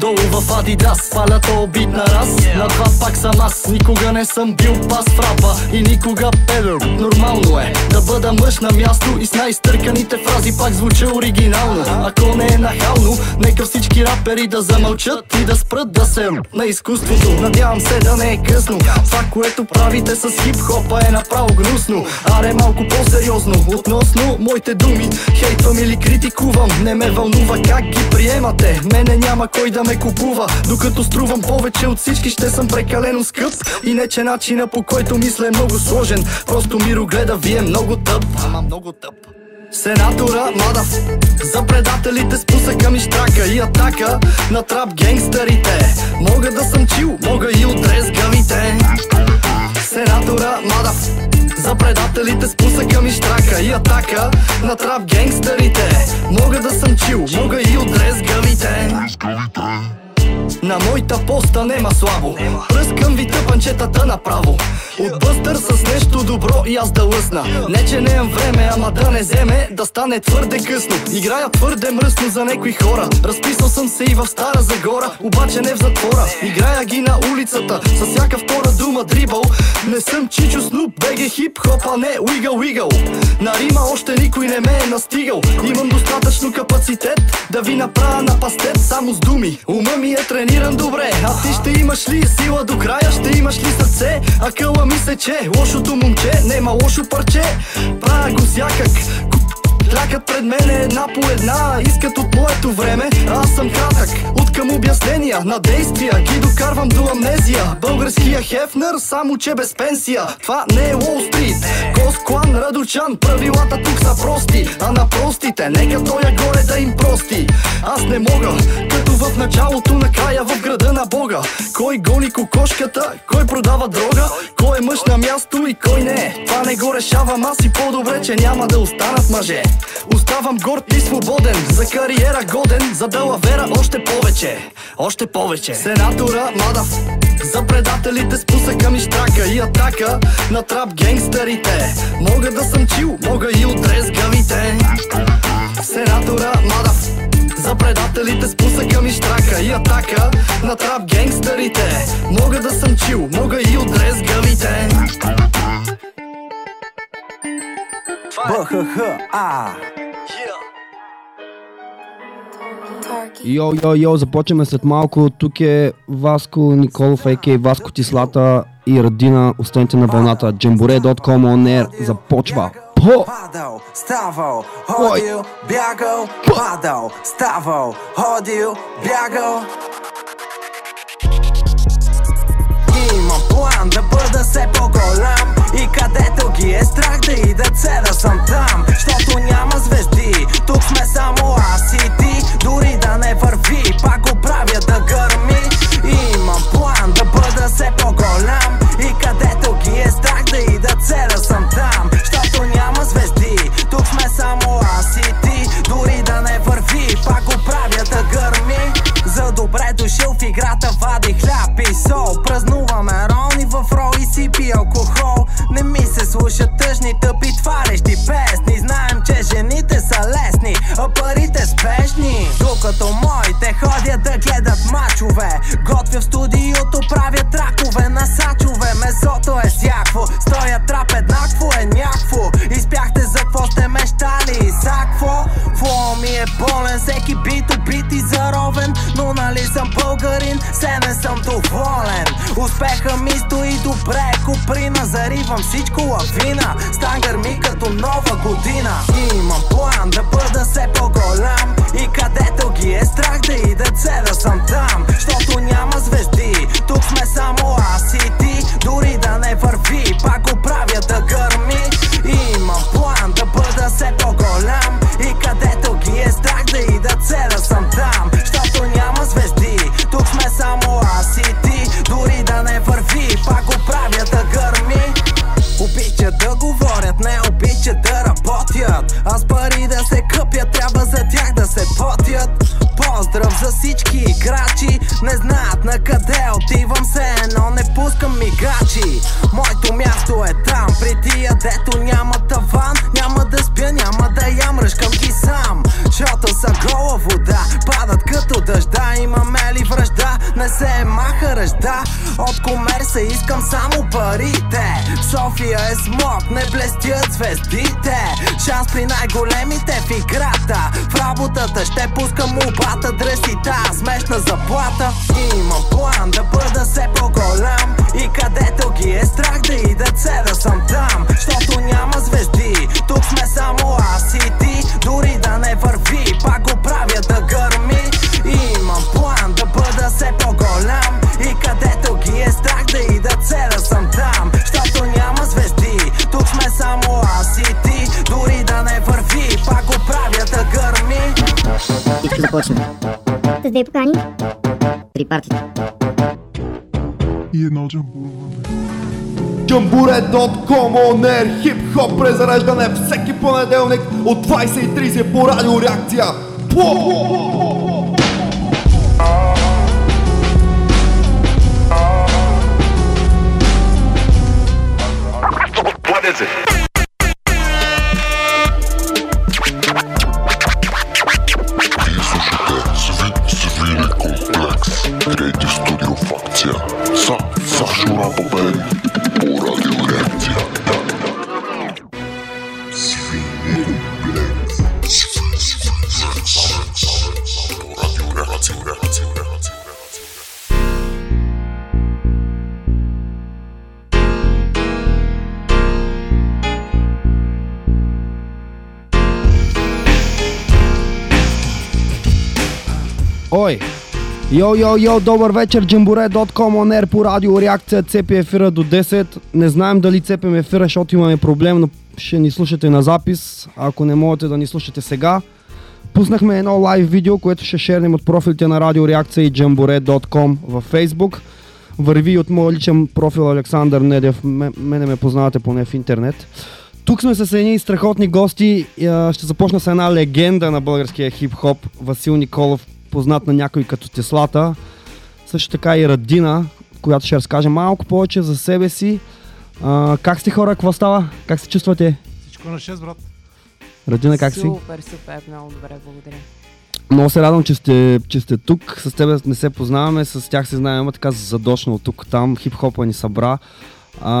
Долу в Адидас. Палята обид на раз. На два пак съм аз. Никога не съм бил пас в рапа И никога певер Нормално е да бъда мъж на място И с най-стърканите фрази пак звуча оригинално. Ако не е нахално Нека всички рапери да замълчат И да спрат да се на изкуството Надявам се да не е късно. Това, което правите с хип-хопа е направо гнусно. Аре малко по-сериозно. Относно моите думи Хейтвам или критикувам. Не ме вълнува как ги приемате. Мене няма кой да ме купува. Докато струвам повече от всички ще съм прекалено скъп. И не че начина по който мисля е много сложен. Просто миро гледа вие много тъп. Ама много тъп. Сенатора, мадав За предателите спусъка ми штрака и атака На трап генгстерите Мога да съм чил, мога и от гавите Сенатора, мадав За предателите спусъка ми штрака и атака На трап генгстерите. Мога да съм чил, мога и от гавите на моята поста нема слабо. Пръскам ви тъпанчетата направо. От бъстър с нещо добро и аз да лъсна. Не че не имам време, ама да не вземе Да стане твърде късно. Играя твърде мръсно за някои хора. Разписал съм се и в Стара Загора Обаче не в затвора. Играя ги на улицата С всяка втора дума дрибъл Не съм чичо снуп, беге хип-хоп, а не уигъл уигъл. На Рима още никой не ме е настигал. Имам достатъчно капацитет Да ви направя на пастет само с думи. Ума ми е трениран добре А ти ще имаш ли сила до края? Ще имаш ли сърце? А къла ми се че Лошото момче, нема лошо парче Правя го всякак Клякат пред мене една по една Искат от моето време, аз съм кратък От към обяснения на действия Ги докарвам до амнезия. Българския Хефнер, само че без пенсия. Това не е Уолл Стрит. Косклан, Радочан, правилата тук са прости А на простите, нека той е горе да им прости. Аз не мога, като в началото накрая в града на Бога. Кой гони кокошката, кой продава дрога Кой е мъж на място и кой не. Е Това не го решавам аз и по-добре, че няма да останат мъже Оставам горд и свободен За кариера годен За далавера още повече Още повече. Сенатора Мадав За предателите спусъка ми штрака И атака на трап генгстерите Мога да съм чил, мога и от гавите Сенатора Мадав за предателите спусъка ми штрака и атака на трап генгстерите Мога да съм чил, мога и от гавите БХХ, а Йо, йо, йо, започваме след малко. Тук е Васко Николов, а.к. Васко Тислата и Радина. Останете на вълната. Jamboree.com on air започва. По! Падал, ставал, ходил, бягал, падал, ставал, ходил, бягал. Имам план да бъда все по-голям И където ги е страх да идат се да съм там Щото няма звезди, тук сме само аз и ти Дори да не върви, пак го правя да гърми. Имам план да бъда все по-голям. И където ги е страх да идат се да съм там Щото няма звезди, тук сме само аз и ти Дори да не върви, пак го правя да гърми. За добре дошъл в играта вади хляб и сол Празнуваме рони в рол и си пи алкохол. Не ми се слушат тъжни, тъпи, тварещи песни. Знаем, че жените са лесни, а парите спешни. Докато моите ходят да гледат мачове Готвя в студиото, правя тракове на сачове. Месото е сякво, стоя трап еднакво е някакво Изпяхте за какво сте мечтали за какво Флоу ми е болен, всеки бит убит и заровен Но нали съм българин, се не съм доволен. Успеха ми стои добре, куприна Заривам всичко лавина, стан гърми като нова година. Имам план да бъда все по-голям. И където ги е страх да идат се да съм там. Щото няма звезди, тук сме само аз и ти. Дори да не върви, пак го правя пътят Аз пари да се къпя, трябва за тях да се потят Поздрав за всички играчи Не знаят на къде отивам се, но не пускам мигачи. Моето място е там, при тия дето няма таван. Няма да спя, няма да ямръшкам ги сам. Защото са гола вода, като дъжда Имаме ли връжда, не се е маха ръжда. От комерса искам само парите. София е смог, не блестят звездите. Щастли най-големите в играта. В работата ще пускам обата Дресита, смешна заплата. И имам план. Две покани. Три партията. и едно джамбуроване. Джамбуре.com On хип-хоп презареждане всеки понеделник от 20.30 по радиореакция. По! Йо, йо, йо, добър вечер, Джамбуре.com on air по радио реакция цепи ефира до 10. Не знаем дали цепим ефира, защото имаме проблем, но ще ни слушате на запис. Ако не можете да ни слушате сега, пуснахме едно лайв видео, което ще шернем от профилите на радио реакция и Джамбуре.com във Facebook. Върви от моят личен профил Александър Недев, М- мене ме познавате поне в интернет. Тук сме с едни страхотни гости. А, Ще започна с една легенда на българския хип-хоп. Васил Николов, познат на някой като Теслата. Също така и Радина, която ще разкаже малко повече за себе си. А, как сте хора? Какво става? Как се чувствате? Всичко на 6, брат. Радина, как си? Супер, супер, много добре, благодаря. Много се радвам, че сте, че сте тук. С тебе не се познаваме, с тях се знаем, ама така задочно от тук там. Хип-хопа ни събра. А,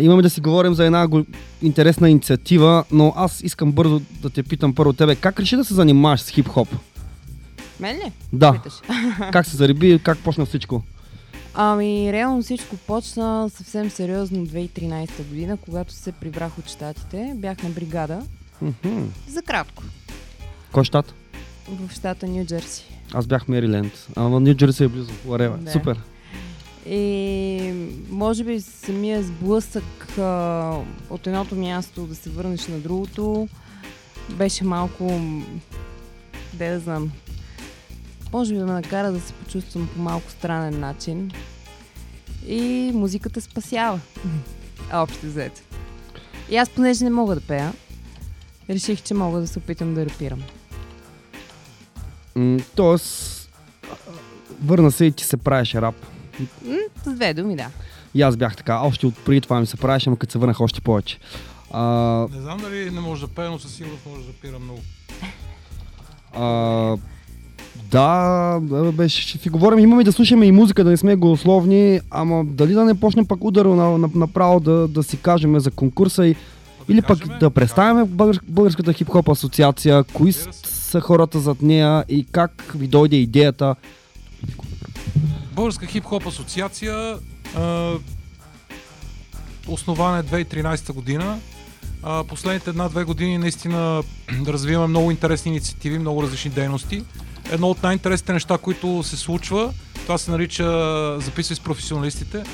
имаме да си говорим за една го- интересна инициатива, но аз искам бързо да те питам първо тебе. Как реши да се занимаваш с хип-хоп? Мен ли? Да. Питаш. Как се зареби, как почна всичко? Ами, реално всичко почна съвсем сериозно 2013 година, когато се прибрах от щатите. Бях на бригада. Мгм. За кратко. Кой щат? В щата Нью Джерси. Аз бях Мериленд. Ама Нью Джерси е близо. Да. Супер. И може би самия сблъсък а, от едното място да се върнеш на другото беше малко, де да знам, може би да ме накара да се почувствам по малко странен начин. И музиката спасява. Общо взето. И аз, понеже не мога да пея, реших, че мога да се опитам да рапирам. М, тоест, върна се и ти се правиш рап. М, с две думи, да. И аз бях така. Още от преди това ми се правиш, ама като се върнах още повече. А, Не знам дали не може да пее, но със сигурност може да пира много. а, да, бе, бе, ще, ви говорим. Имаме да слушаме и музика, да не сме голословни, ама дали да не почнем пак ударо на, на, направо да, да си кажем за конкурса и Или пък да представяме българ, Българската хип-хоп асоциация, кои са хората зад нея и как ви дойде идеята. Българска хип-хоп асоциация а, основана е 2013 година. А, последните една-две години наистина развиваме много интересни инициативи, много различни дейности. Едно от най-интересните неща, които се случва, това се нарича Записвай с професионалистите.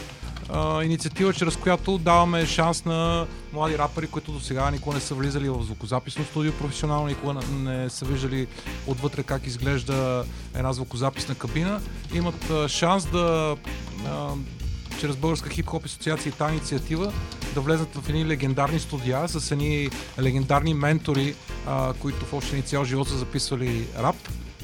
А, инициатива, чрез която даваме шанс на млади рапъри, които до сега никога не са влизали в звукозаписно студио професионално, никога не- са виждали отвътре как изглежда една звукозаписна кабина. Имат шанс да а, чрез Българска хип-хоп асоциация и тази инициатива да влезат в едни легендарни студия с едни легендарни ментори, а, които в общия цял живот са записвали рап,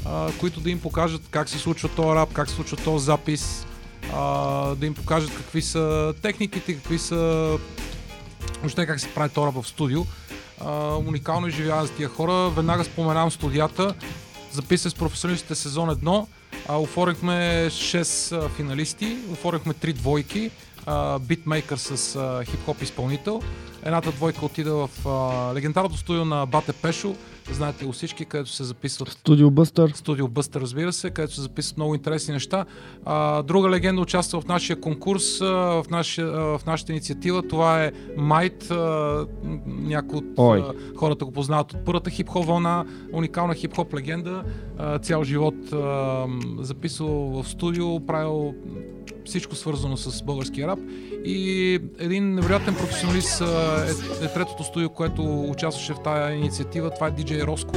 а, които да им покажат как се случва този рап, как се случва този запис, а, да им покажат какви са техниките, какви са въобще как се прави този рап в студио. А, уникално изживяване за тия хора. Веднага споменавам студията. Записа с професионалистите сезон 1. А, оформихме 6 а, финалисти, оформихме 3 двойки, битмейкър с а, хип-хоп изпълнител. Едната двойка отида в а, легендарното студио на Бате Пешо, знаете го всички, където се записват Студио Бъстър. Студио Бъстър, разбира се, където се записват много интересни неща. А, друга легенда участва в нашия конкурс, в, нашия, в нашата инициатива. Това е Майт. Някои от Ой. хората го познават от първата хип-хоп вълна, уникална хип-хоп легенда. Цял живот а, записал в студио, правил всичко свързано с българския рап. И един невероятен професионалист е, е третото студио, което участваше в тази инициатива. Това е DJ Роско.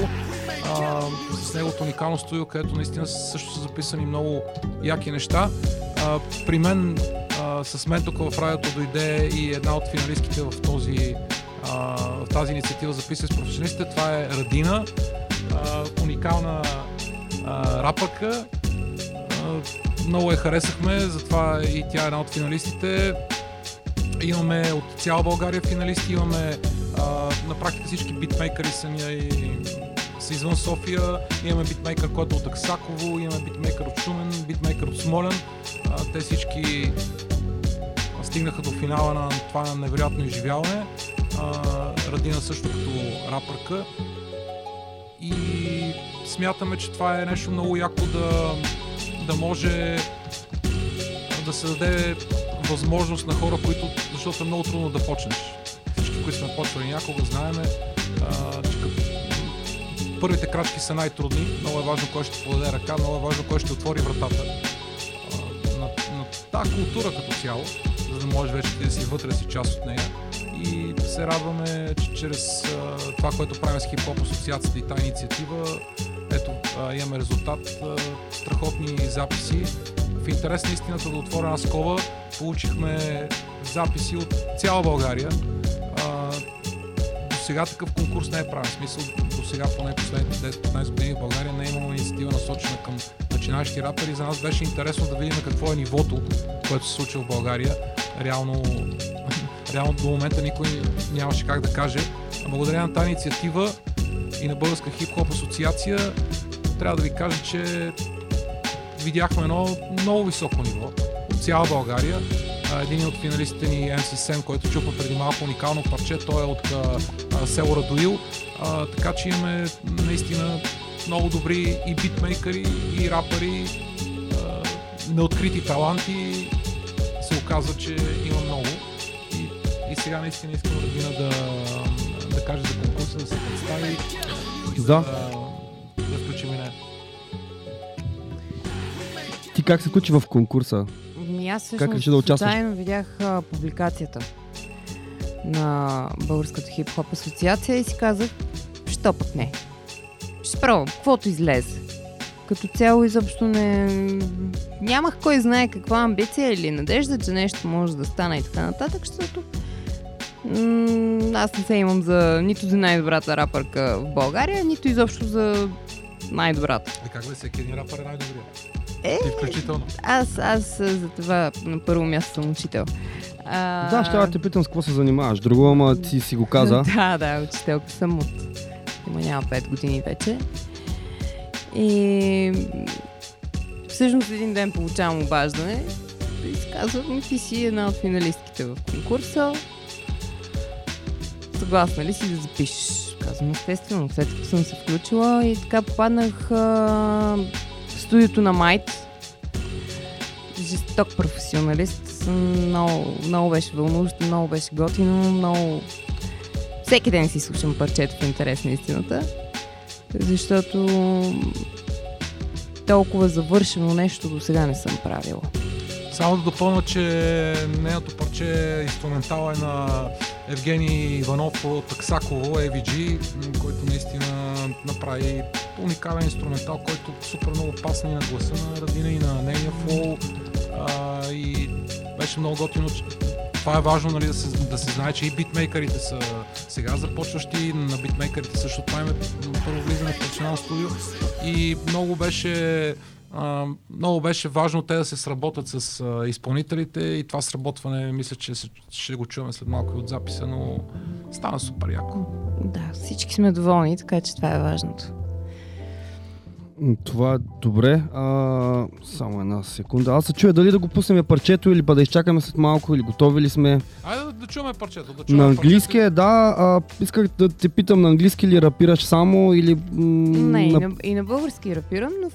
А, с неговото уникално студио, където наистина също са записани много яки неща. А, при мен, а, с мен тук в радиото дойде и една от финалистките в, този, в тази инициатива записа с професионалистите. Това е Радина, уникална а, рапърка. А, много я харесахме, затова и тя е една от финалистите. Имаме от цяла България финалисти, имаме а, на практика всички битмейкъри са и са извън София. Имаме битмейкър, който е от Аксаково, имаме битмейкър от Шумен, битмейкър от Смолен. А, те всички стигнаха до финала на това невероятно изживяване. А, Радина също като рапърка. И смятаме, че това е нещо много яко да, да може да се даде възможност на хора, които, защото е много трудно да почнеш. Всички, които сме почвали някога, знаеме, че първите крачки са най-трудни. Много е важно кой ще подаде ръка, много е важно кой ще отвори вратата на, на тази култура като цяло, за да можеш вече да си вътре, си част от нея. И се радваме, че чрез това, което правим с хип-хоп асоциацията и тази инициатива, ето, имаме резултат, страхотни записи. В интерес на истината да отворя една скоба, получихме записи от цяла България. До сега такъв конкурс не е правен. Смисъл, до сега поне последните 10-15 години в България не е имало инициатива насочена към начинащи рапери. За нас беше интересно да видим какво е нивото, което се случва в България. Реално, реално до момента никой нямаше как да каже. А благодарение на тази инициатива и на Българска хип-хоп асоциация, трябва да ви кажа, че видяхме едно много високо ниво от цяла България. Един от финалистите ни MC Сен, който чухме преди малко уникално парче, той е от а, а, село Радуил. А, така че имаме наистина много добри и битмейкъри, и рапъри, а, неоткрити таланти. Се оказва, че има много. И, и сега наистина искам Радина да, да каже за конкурса, да се представи и Да. да, да включим и нея. Ти как се включи в конкурса? Ми аз Как всъщност реши да участваш? случайно видях а, публикацията на Българската хип-хоп асоциация и си казах, що пък не. Ще пробвам, каквото излезе. Като цяло изобщо не... Нямах кой знае каква амбиция или надежда, че нещо може да стане и така нататък, защото аз не се имам за нито за най-добрата рапърка в България, нито изобщо за най-добрата. Е, как бе, всеки един рапър е най-добрия. Е, И включително. аз, аз а, за това на първо място съм учител. А, Да, ще да те питам с какво се занимаваш. Друго, ама ти си го каза. Да, да, учителка съм от... Има няма 5 години вече. И всъщност един ден получавам обаждане и ми ти си една от финалистките в конкурса. Съгласна ли си да запишеш? Казвам, естествено, след като съм се включила и така попаднах а, в студиото на Майт. Жесток професионалист. Много, много беше вълнуващо, много беше готино, много... Всеки ден си слушам парчето в интерес на истината, защото толкова завършено нещо до сега не съм правила. Само да допълня, че нейното парче инструментал е на Евгений Иванов от Аксаково, AVG, който наистина направи уникален инструментал, който супер много пасна и на гласа на Радина и на нейния. А, и беше много готино, това е важно нали, да, се, да се знае, че и битмейкърите са сега започващи, на битмейкърите също това е първо влизане в професионално студио и много беше а, много беше важно те да се сработят с а, изпълнителите и това сработване мисля, че се, ще го чуваме след малко и от записа, но стана супер яко. Да, всички сме доволни, така че това е важното. Това е добре. А, само една секунда. Аз се чуя дали да го пуснем парчето или па да изчакаме след малко или готови ли сме. Айде да, да чуваме парчето. Да чуваме На английски парчето. е, да. А, исках да те питам на английски ли рапираш само или... м, Не, и на... на, и на български рапирам, но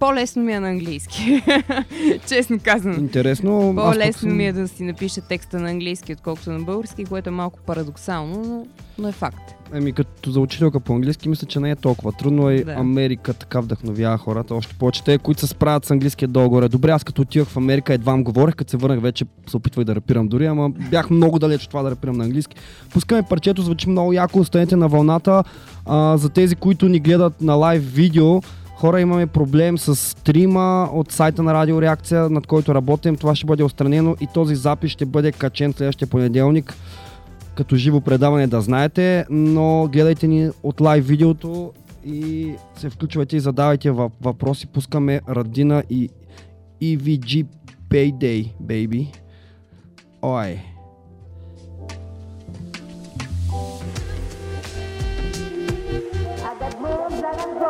по-лесно ми е на английски. Честно казано. Интересно. По-лесно съм- ми е да си напиша текста на английски, отколкото на български, което е малко парадоксално, но, но е факт. Еми, като за учителка по английски, мисля, че не е толкова трудно. И Да. Америка така вдъхновява хората. Още повече те, които се справят с английския долу-горе. Добре, аз като отивах в Америка, едва му говорех, като се върнах вече се опитвах да рапирам дори, ама бях много далеч от това да рапирам на английски. Пускаме парчето, звучи много яко, останете на вълната. А, за тези, които ни гледат на лайв видео, Хора, имаме проблем с стрима от сайта на Радио Реакция, над който работим. Това ще бъде отстранено и този запис ще бъде качен следващия понеделник като живо предаване да знаете, но гледайте ни от лайв видеото и се включвайте и задавайте въп- въпроси. Пускаме Радина и EVG Payday, baby. Ой.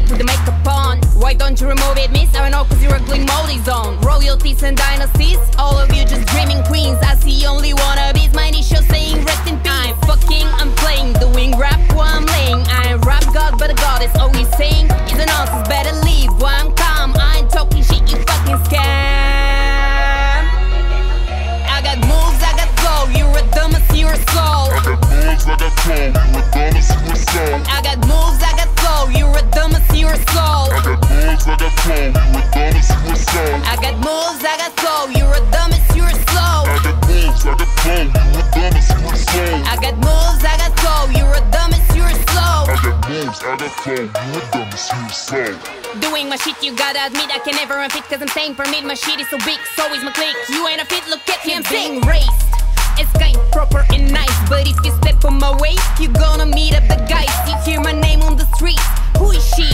with the makeup on Why don't you remove it, miss? I know cause you're a glowing moldy zone. Royalties and dynasties, all of you just dreaming queens. I see only wannabes, my initials saying rest in peace. I'm fucking, I'm playing, doing rap while I'm laying. I ain't rap god but a goddess, all he's saying is a nonsense Better leave while I'm calm, I ain't talking shit, you fucking scam flow, you're a dumb as you're a soul I got moves, I got flow, you a dumb as you a soul. I got moves, I got flow, you're a dumb as you're a soul I got moves, I got flow, you a dumb as you a soul. I got moves, I got flow, you're a dumb as you're a soul I got moves, I got flow, you a dumb as you a slow. I got moves, I got flow, you're a dumb as you're a soul Doing my shit, you gotta admit I can never unfit Cause I'm saying for me, my shit is so big, so is my click You ain't a fit, look at me, I'm being raised It's kind proper and nice. But if you step on my way, you gonna meet up the guys. You hear my name on the streets, who is she?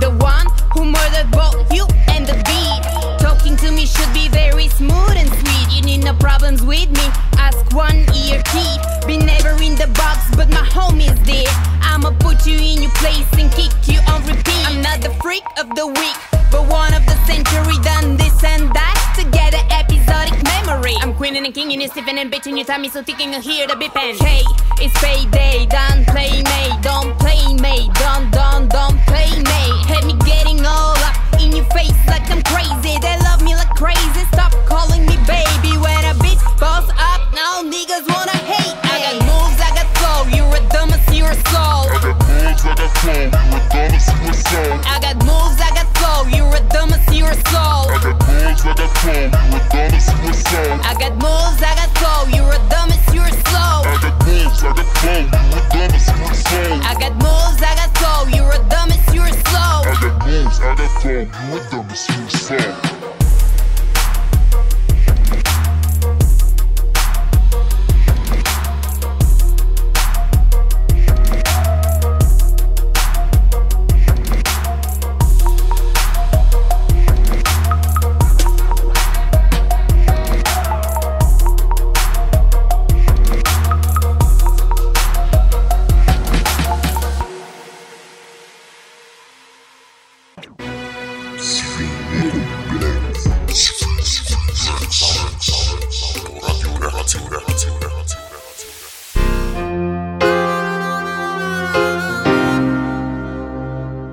The one who murdered both you and the beat. Talking to me should be very smooth and sweet. You need no problems with me, ask one ear teeth Been never in the box, but my homie's there. I'ma put you in your place and kick you on repeat. I'm not the freak of the week, but one of the century Done this and that. To get an memory. I'm queening and kinging and stiffing and bitching Your time is so ticking, you hear the beeping. Hey, it's payday, don't play me. Don't play me, don't, don't, don't play me. Had me getting all up in your face like I'm crazy. They love me like crazy, stop calling me baby. When a bitch boss up, now niggas wanna hate me. I got moves, I got flow, you're a dumb as you're a soul. I got moves, I got flow, you're a dumbass, you're sold. I got dumb as you're a soul I got moves, I got flow, you a dumb as you a soul. I got moves, I got flow, you're a dumb as you're a slow I got moves, I got flow, you're a dumb as you a soul. I got moves, I got flow, you're a dumb as you're a slow I got moves, I got flow, you're a dumb as you a soul.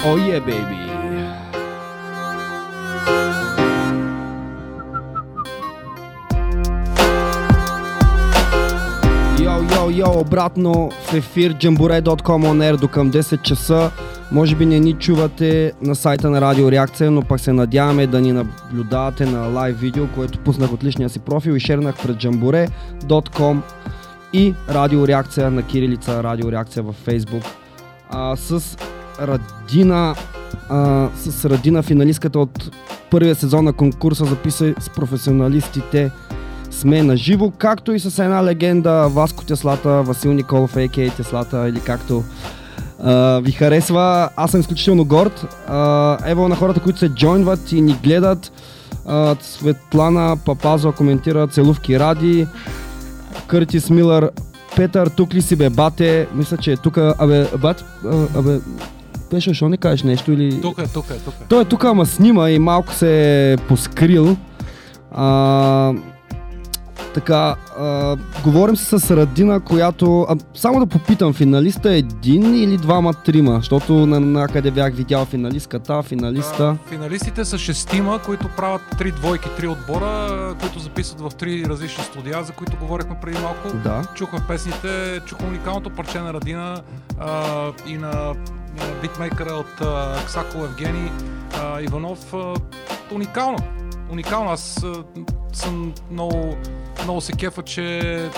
Oh yeah, baby. Йо, йо, йо, обратно в ефир jambore.com on air до към 10 часа. Може би не ни чувате на сайта на Радио Реакция, но пак се надяваме да ни наблюдавате на лайв видео, което пуснах от личния си профил и шернах пред jambore.com и Радио Реакция на Кирилица, Радио Реакция във Facebook. А, с Радина, а, с Радина финалистката от първия сезон на конкурса записа с професионалистите сме на живо, както и с една легенда Васко Теслата, Васил Николов, а.к.а. Теслата или както а, ви харесва. Аз съм изключително горд. А, ево на хората, които се джойнват и ни гледат. А, Светлана Папазова коментира Целувки Ради. Къртис Милър Петър, тук ли си бе, бате? Мисля, че е тук. Абе, бат, абе, Пеша, защо не кажеш нещо или... Тук е, тук е, тук е. Той е тук, ама снима и малко се е поскрил. А, така, а, говорим се с Радина, която... А, само да попитам, финалиста е един или двама, трима? Защото на някъде бях видял финалистката, финалиста... А, финалистите са шестима, които правят три двойки, три отбора, които записват в три различни студия, за които говорихме преди малко. Да. Чухме песните, чухме уникалното парче на Радина а, и на битмейкъра от а, Ксако Евгений Иванов. Уникално. Уникално. Аз съм много, много се кефа, че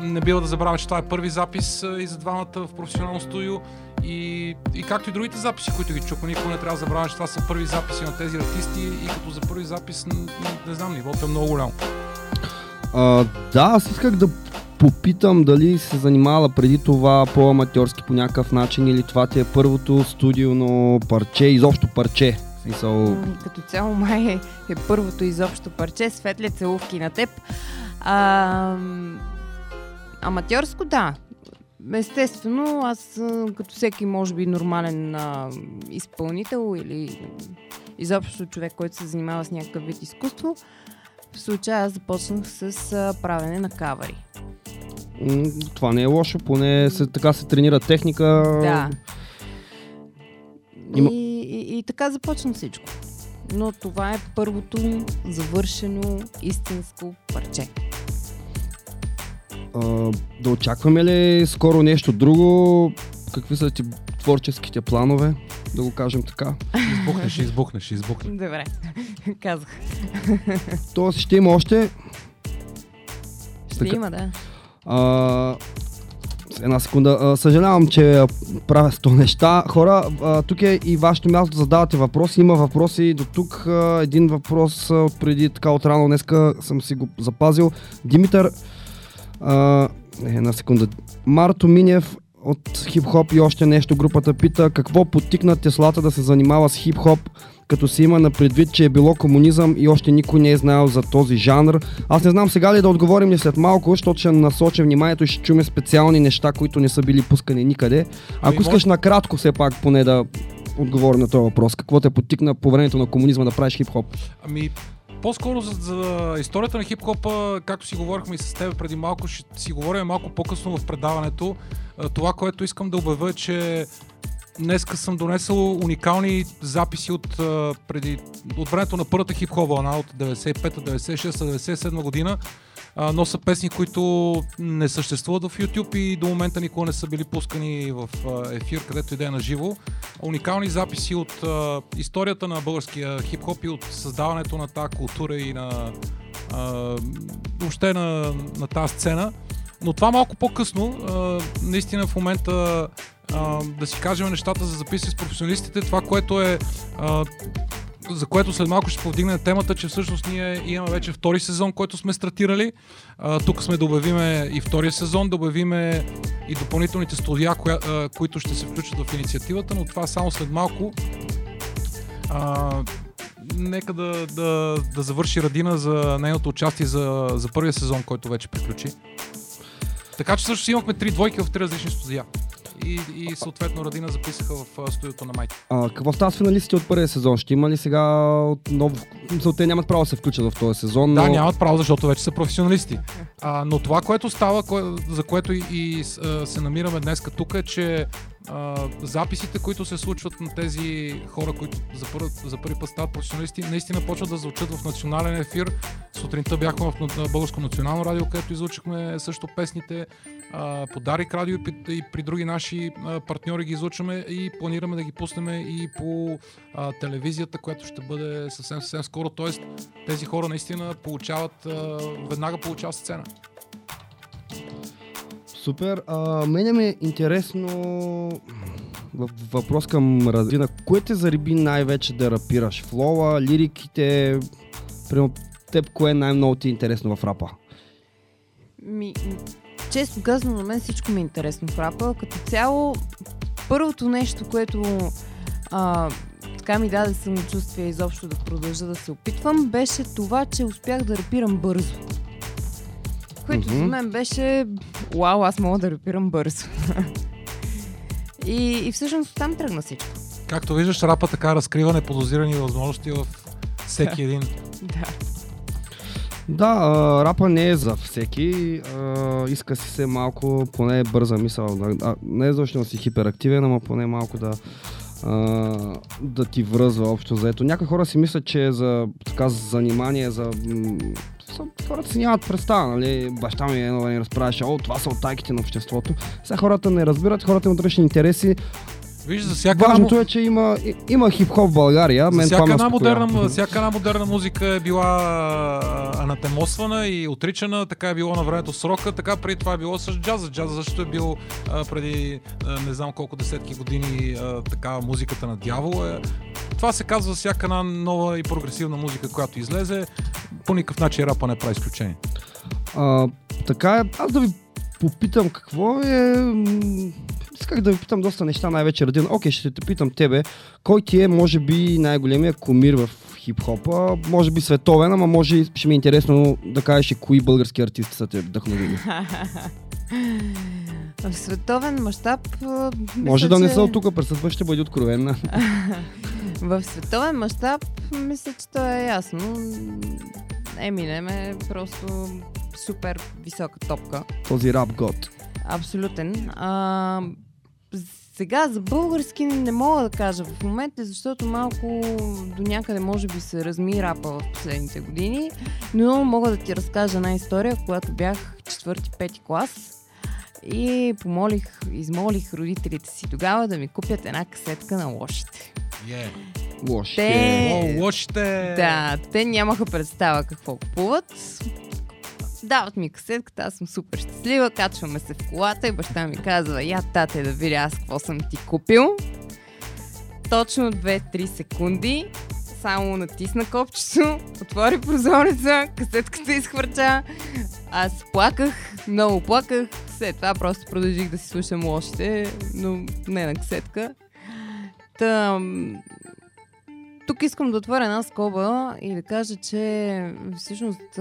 не бива да забравяме, че това е първи запис и за двамата в професионално студио. И, и както и другите записи, които ги чухме, никога не трябва да забравяме, че това са първи записи на тези артисти и като за първи запис, не, не знам, нивото е много голямо. А, да, аз исках да попитам дали се занимава преди това по-аматьорски по някакъв начин или това ти е първото студионо парче, изобщо парче. Смисъл... Като цяло май е, е първото изобщо парче, светле целувки на теб. А, аматьорско, да. Естествено, аз като всеки, може би, нормален а, изпълнител или изобщо човек, който се занимава с някакъв вид изкуство, в случая аз започнах с а, правене на кавари. Това не е лошо, поне се, така се тренира техника. Да. Има... И, и, и така започна всичко. Но това е първото завършено истинско парче. А, да очакваме ли скоро нещо друго? Какви са ти творческите планове? Да го кажем така. Избухнеш, избухнеш, избухнеш. Добре, казах. Тоест ще има още... Ще така... има, да. А, една секунда. А, съжалявам, че правя сто неща. Хора, а, тук е и вашето място да задавате въпроси. Има въпроси до тук. А, един въпрос а, преди така от рано днеска съм си го запазил. Димитър, а, една секунда. Марто Минев от хип-хоп и още нещо групата пита какво потикна Теслата да се занимава с хип-хоп като се има на предвид, че е било комунизъм и още никой не е знаел за този жанр. Аз не знам сега ли да отговорим ли след малко, защото ще насоча вниманието и ще чуме специални неща, които не са били пускани никъде. Ако ами, искаш накратко все пак поне да отговоря на този въпрос. Какво те потикна по времето на комунизма да правиш хип-хоп? Ами, по-скоро за, за историята на хип-хопа, както си говорихме и с теб преди малко, ще си говорим малко по-късно в предаването. Това, което искам да обявя, че Днеска съм донесъл уникални записи от, преди, от времето на първата хип-хоп вълна от 95-та, 96-та, 97 година. Но са песни, които не съществуват в YouTube и до момента никога не са били пускани в ефир, където и да е на живо. Уникални записи от историята на българския хип-хоп и от създаването на тази култура и на въобще на, на тази сцена. Но това малко по-късно. наистина в момента да си кажем нещата за записи с професионалистите, това, което е за което след малко ще повдигне темата, че всъщност ние имаме вече втори сезон, който сме стартирали. А, тук сме да обявиме и втория сезон, да обявиме и допълнителните студия, коя, а, които ще се включат в инициативата, но това само след малко. А, нека да, да, да завърши Радина за нейното участие за, за първия сезон, който вече приключи. Така че също имахме три двойки в три различни студия и, и съответно Радина записаха в студиото на Майки. А, какво става с финалистите от първия сезон? Ще има ли сега отново... Те нямат право да се включат в този сезон. Но... Да, нямат право, защото вече са професионалисти. А, но това, което става, кое, за което и, и се намираме днес тук е, че записите, които се случват на тези хора, които за първи, за първи път стават професионалисти, наистина почват да звучат в национален ефир. Сутринта бяхме в Българско национално радио, където излучихме също песните а, по Дарик радио и при, други наши партньори ги излучваме и планираме да ги пуснем и по телевизията, която ще бъде съвсем съвсем скоро. Тоест тези хора наистина получават, веднага получават сцена. Супер. А, мене ми е интересно въпрос към Разина. Кое те зариби най-вече да рапираш? Флоа, лириките, примерно теб кое най-много ти е интересно в рапа? Ми, често казвам, на мен всичко ми е интересно в рапа. Като цяло, първото нещо, което а, така ми даде самочувствие изобщо да продължа да се опитвам, беше това, че успях да рапирам бързо. Което mm-hmm. за мен беше, вау, аз мога да рапирам бързо. и, и всъщност там тръгна всичко. Както виждаш, рапа така разкрива неподозирани възможности в всеки един. Да. Да, а, рапа не е за всеки. А, иска си се малко, поне бърза мисъл. А, не е защото си хиперактивен, ама поне малко да, а, да ти връзва общо заето. Някои хора си мислят, че е за така, занимание, за хората си нямат представа, нали? Баща ми едно да ни разправяше, о, това са оттайките на обществото. Сега хората не разбират, хората имат различни интереси. Виж, за всяка Важното една... е, че има, има хип-хоп в България. За всяка, една модерна, всяка една модерна музика е била анатемосвана и отричана, така е било на времето срока, така преди това е било с джаза. Джаза също е бил а, преди а, не знам колко десетки години а, така музиката на дявол е. Това се казва всяка една нова и прогресивна музика, която излезе. По никакъв начин рапа не прави изключение. А, така е, аз да ви попитам какво е исках да ви питам доста неща, най-вече Радин. Окей, ще те питам тебе. Кой ти е, може би, най-големия комир в хип-хопа? Може би световен, ама може ще ми е интересно да кажеш и кои български артисти са те вдъхновили. В световен мащаб. Може да не са от тук, присъства ще бъде откровенна. в световен мащаб, мисля, че то е ясно. Еминем е просто супер висока топка. Този рап год. Абсолютен. А, сега за български не мога да кажа в момента, защото малко до някъде може би се разми рапа в последните години, но мога да ти разкажа една история, когато бях четвърти-пети клас и помолих, измолих родителите си тогава да ми купят една касетка на лошите. Yeah. Лошите. Те... О, лошите! Да, те нямаха представа какво купуват дават ми касетката, аз съм супер щастлива, качваме се в колата и баща ми казва, я тате да видя аз какво съм ти купил. Точно 2-3 секунди само натисна копчето, отвори прозореца, касетката изхвърча. Аз плаках, много плаках. След това просто продължих да си слушам лошите, но не на касетка. Та, тук искам да отворя една скоба и да кажа, че всъщност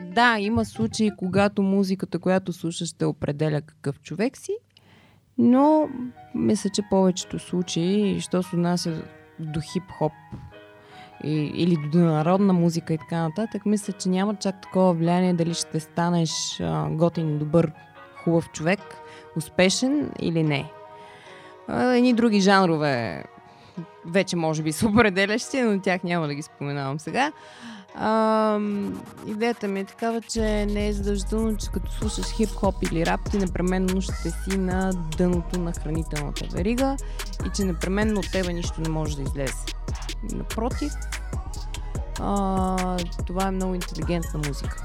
да, има случаи, когато музиката, която слушаш, те определя какъв човек си, но мисля, че повечето случаи, що се отнася до хип-хоп и, или до народна музика и така нататък, мисля, че няма чак такова влияние дали ще станеш а, готин, добър, хубав човек, успешен или не. Едни други жанрове вече може би са определящи, но тях няма да ги споменавам сега. А, идеята ми е такава, че не е задължително, че като слушаш хип-хоп или рап, ти непременно ще си на дъното на хранителната верига и че непременно от тебе нищо не може да излезе. Напротив, а, това е много интелигентна музика.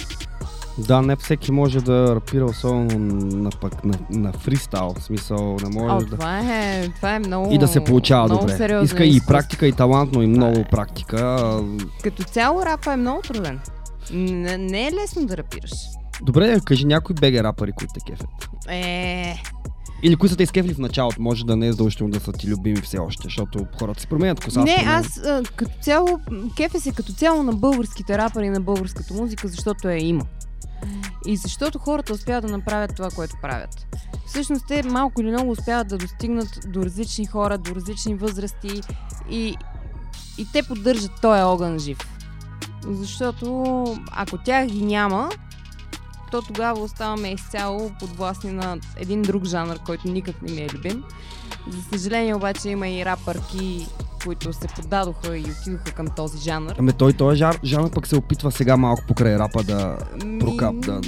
Да, не всеки може да рапира, особено на, пък, на, на фристайл. В смисъл, не може О, да... Това е, това е много И да се получава много добре. Иска и практика, и талант, но и много е. практика. Като цяло рапа е много труден. Не, не е лесно да рапираш. Добре, кажи някои беге рапъри, които те кефят. Е... Или кои са те изкефли в началото? Може да не е задължително да са ти любими все още, защото хората се променят коса. Не, аз а, като цяло, кефе се като цяло на българските рапъри на българската музика, защото я има. И защото хората успяват да направят това, което правят. Всъщност те малко или много успяват да достигнат до различни хора, до различни възрасти и, и те поддържат този огън жив. Защото ако тях ги няма, то тогава оставаме изцяло подвластни на един друг жанр, който никак не ми е любим. За съжаление обаче има и рапърки, които се поддадоха и отидоха към този жанр. Ами той този жанр, жанр пък се опитва сега малко покрай рапа да Ми... прокап, да,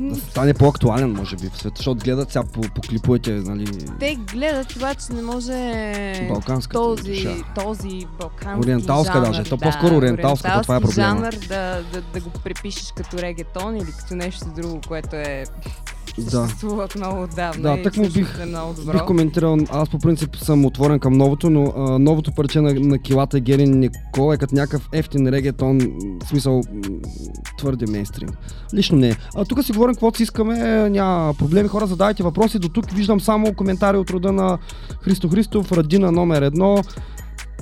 да стане по-актуален, може би, в света, защото гледат сега по, по клиповете, нали... Те гледат, обаче не може Балканска този, душа. този балкански Ориенталска жанр, даже, то по-скоро ориенталска, това е проблема. жанр да, да, да го препишеш като регетон или като нещо друго, което е съществуват да. много отдавна. Да, так му бих, бих коментирал, аз по принцип съм отворен към новото, но а, новото парче на, на килата Гери Никола е като някакъв ефтин регетон, в смисъл твърде мейнстрим. Лично не. А тук си говорим каквото си искаме, няма проблеми. Хора, задавайте въпроси. До тук виждам само коментари от рода на Христо Христов, Радина номер едно.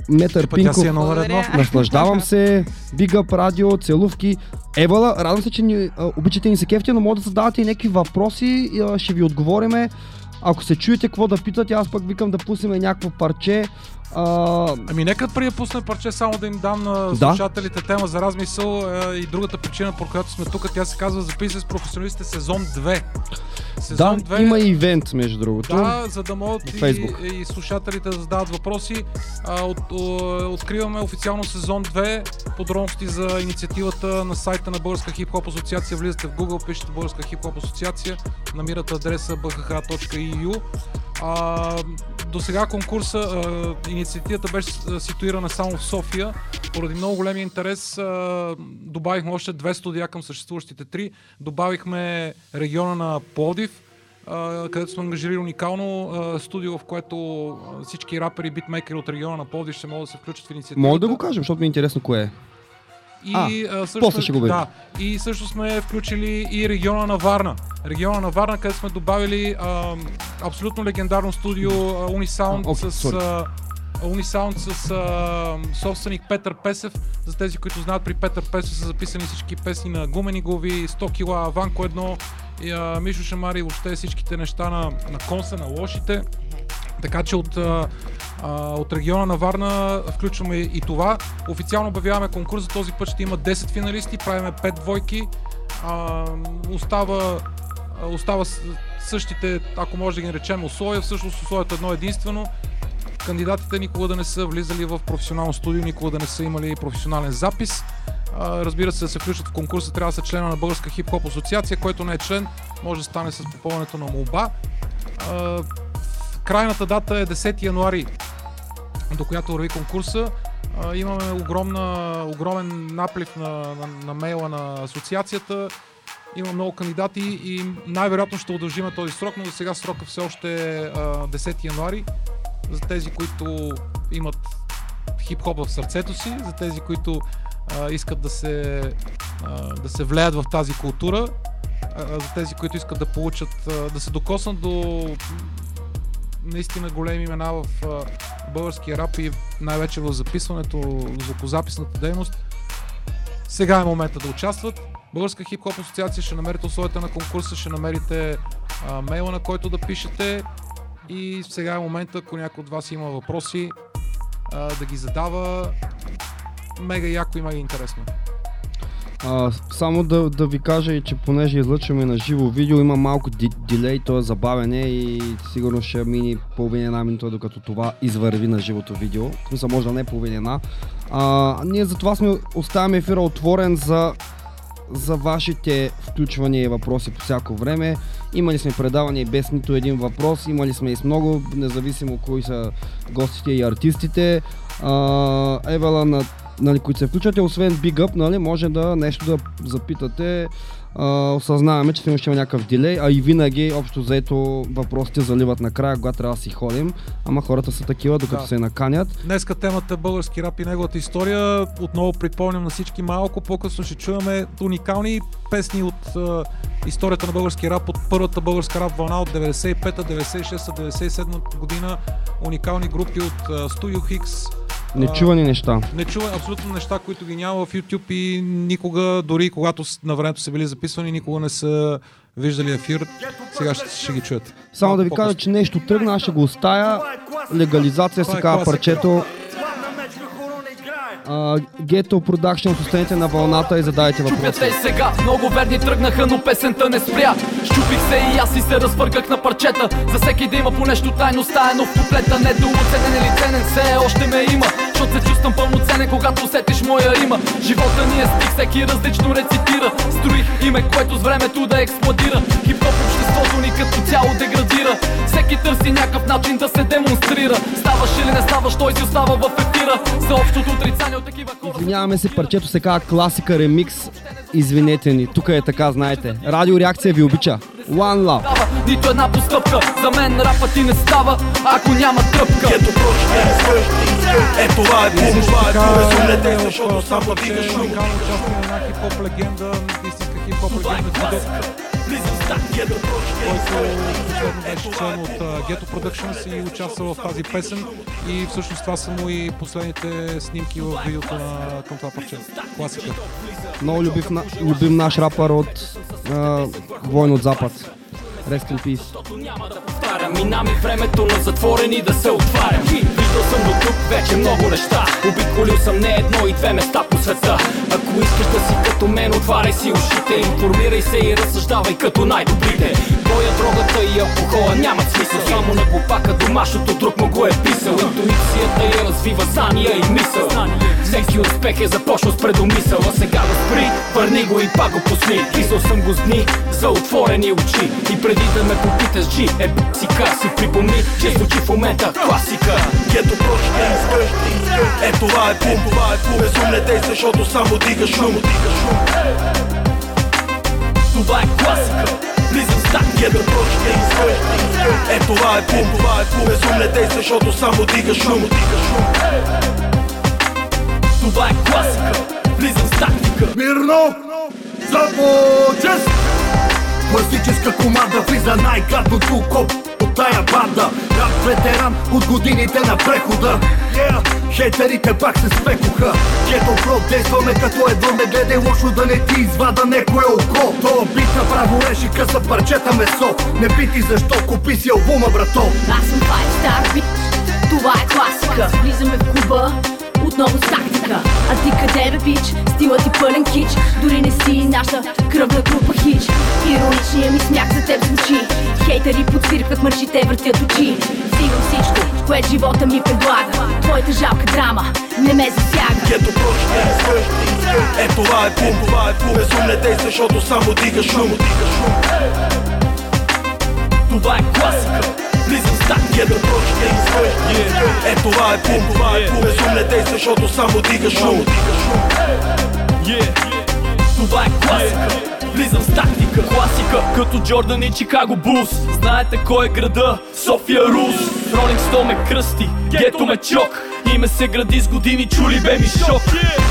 Метър Пинков, си е едно. наслаждавам се, Big Up радио, целувки. Евала, радвам се, че ни, а, обичате ни се кефти, но може да задавате и някакви въпроси, а, ще ви отговориме. Ако се чуете какво да питате, аз пък викам да пуснем някакво парче. А... Ами нека преди да пуснем парче, само да им дам на слушателите да? тема за размисъл е, и другата причина, по която сме тук, тя се казва Записи с професионалистите сезон 2. Сезон да, 2... има ивент, между другото. Да, за да могат и, и, слушателите да задават въпроси. А, от, откриваме официално сезон 2. Подробности за инициативата на сайта на Българска хип-хоп асоциация. Влизате в Google, пишете Българска хип-хоп асоциация, намирате адреса bhh.eu. А, до сега конкурса, а, инициативата беше ситуирана само в София. Поради много големия интерес а, добавихме още две студия към съществуващите три. Добавихме региона на Плодив, където сме ангажирали уникално студио, в което всички рапери и битмейкери от региона на Плодив ще могат да се включат в инициативата. Мога да го кажем, защото ми е интересно кое е. И, а, също, после ще го да, и също сме включили и региона на Варна. Региона на Варна, където сме добавили а, абсолютно легендарно студио Unisound okay, с... А, Unisound с а, собственик Петър Песев. За тези, които знаят, при Петър Песев са записани всички песни на Гумени глави, 100 кила, Ванко едно, и, а, Мишо Шамари, въобще всичките неща на, на конса, на лошите. Така че от, а, от региона на Варна включваме и това. Официално обявяваме конкурс, за този път ще има 10 финалисти, правиме 5 двойки. А, остава, остава същите, ако може да ги наречем условия, всъщност условието е едно единствено. Кандидатите никога да не са влизали в професионално студио, никога да не са имали професионален запис. А, разбира се, да се включат в конкурса, трябва да са члена на Българска хип-хоп асоциация, който не е член, може да стане с попълването на молба. Крайната дата е 10 януари, до която върви конкурса. Имаме огромна, огромен наплив на, на, на мейла на асоциацията. Има много кандидати и най-вероятно ще удължим този срок, но за сега срока все още е 10 януари. За тези, които имат хип-хоп в сърцето си, за тези, които а, искат да се, а, да се влеят в тази култура, а, за тези, които искат да получат, а, да се докоснат до наистина големи имена в българския рап и най-вече в записването, звукозаписната дейност. Сега е момента да участват. Българска хип-хоп асоциация ще намерите условията на конкурса, ще намерите а, мейла, на който да пишете и сега е момента, ако някой от вас има въпроси, а, да ги задава. Мега яко и мега интересно. А, само да, да ви кажа че понеже излъчваме на живо видео, има малко дилей, то е забавене и сигурно ще мини половина една минута, докато това извърви на живото видео. В смисъл може да не е половина една. Ние затова сме оставяме ефира отворен за за вашите включвания и въпроси по всяко време. Имали сме предавания без нито един въпрос, имали сме и с много, независимо кои са гостите и артистите. А, Евала на нали, които се включвате, освен Big Up, нали, може да нещо да запитате. А, осъзнаваме, че ще има някакъв дилей, а и винаги общо заето въпросите заливат накрая, когато трябва да си ходим, ама хората са такива, докато да. се наканят. Днеска темата е български рап и неговата история. Отново припомням на всички малко, по-късно ще чуваме уникални песни от а, историята на български рап, от първата българска рап вълна от 95-та, 96-та, 97-та година. Уникални групи от а, Studio Hicks, Нечувани неща. Нечувани абсолютно неща, които ги няма в YouTube и никога, дори когато на времето са били записвани, никога не са виждали ефир. Сега ще, ще ги чуят. Само да ви кажа, че нещо тръгна, аз ще го оставя. Легализация се казва парчето. Гето Продакшн, останете на вълната и задайте въпроси. Чупят сега, много верни тръгнаха, но песента не спря. Щупих се и аз и се развъргах на парчета. За всеки да има по нещо тайно стаено в куплета. Недооценен или ценен, все още ме има. Защото се чувствам пълноценен, когато усетиш моя има. Живота ни е стих, всеки различно рецитира. Строих име, което с времето да експлодира. Хип-хоп обществото ни като цяло деградира. Всеки търси някакъв начин да се демонстрира. Ставаш или не ставаш, той си остава в ефира. За общото отрицание. Извиняваме се, парчето се казва класика ремикс. Извинете ни, тук е така, знаете. Радио реакция ви обича. One Love. Нито една постъпка, за мен рапът ти не става, ако няма тръпка. Ето е това е бум, това е бум, разумнете, защото само дигаш шум. Уникално участие на една хип-хоп легенда, истинска хип-хоп легенда който беше член от Ghetto Productions и участва в тази песен и всъщност това са му и последните снимки в видеото на към това парче. Класика. Много любив, любим наш рапър от Войн от Запад. Rest in peace. Минам и времето на затворени да се отварям. Виждал съм до тук вече много неща. Обиколил съм не едно и две места по света. Ако искаш да си като мен, отваряй си ушите. Информирай се и разсъждавай като най-добрите. Боя, дрогата и алкохола нямат смисъл. Само на глупака домашното друг му го е писал. Интуицията я развива сания и мисъл. Всеки успех е започнал с предомисъл А сега да спри, върни го и пак го пусни. Писал съм го с дни за отворени очи. И преди да ме попиташ Джи, е б***сика Си припомни, че звучи в момента класика. Ето прочите изкъщ, е това е бум, това е бум Безум не действа, защото само дига шум. Това е класика. Влизам в стак, ето прочите изкъщ, е това е бум, това е бум Безум не действа, защото само дига шум. Това е класика, влизам с Мирно, започес Класическа команда влиза най-гадното коп от тая банда. Рап ветеран от годините на прехода. Yeah. Хейтерите пак се спекоха. Кето про действаме като едно не гледай лошо да не ти извада некое око. То бит направо реши къса парчета месо. Не пити защо купи си албума брато. Аз съм 5 star бит, това е класика. Влизаме в клуба отново с тактика А ти къде бе бич? Стилът ти пълен кич. Дори не си нашата кръвна група хич. Ироничният ми смях за теб звучи. Хейтери подсвиркват мършите въртят очи. Взимам всичко, което живота ми предлага. Твоята жалка драма не ме засяга. Ето прочите е това е бум, това е бум. Безум не действа, защото само дига шум. Това е класика Влизам в статия да прочите изкъщ Е това е бум, това е бум Безум не действа, защото само дига шум Това е класика Влизам с тактика. Класика като Джордан и Чикаго Булс. Знаете кой е града? София Рус. Ролинг Стоун ме кръсти, гето ме чок. Име се гради с години, чули бе ми шок.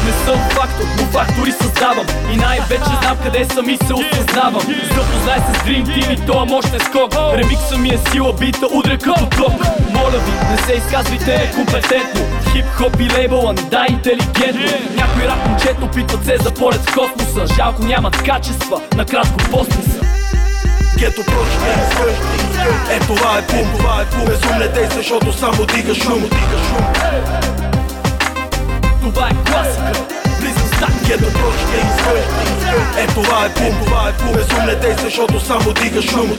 Не съм фактор, но фактори създавам. И най-вече знам къде съм и се осъзнавам. Запознай се с Dream Team и тоя мощен скок. Ремикса ми е сила, бита удря като ток Моля ви, не се изказвайте некомпетентно. Хип-хоп и лейбъла не дай интелигентно. Някой рап момчето опитват се за полет в космоса. Жалко нямат качества, накратко постниса Гето прочите е това е бум, това е бум. Безум не действа, защото само дига шум. Това е класика. В стак, гето прочите е това е бум, това е бум. Безум не действа, защото само дига шум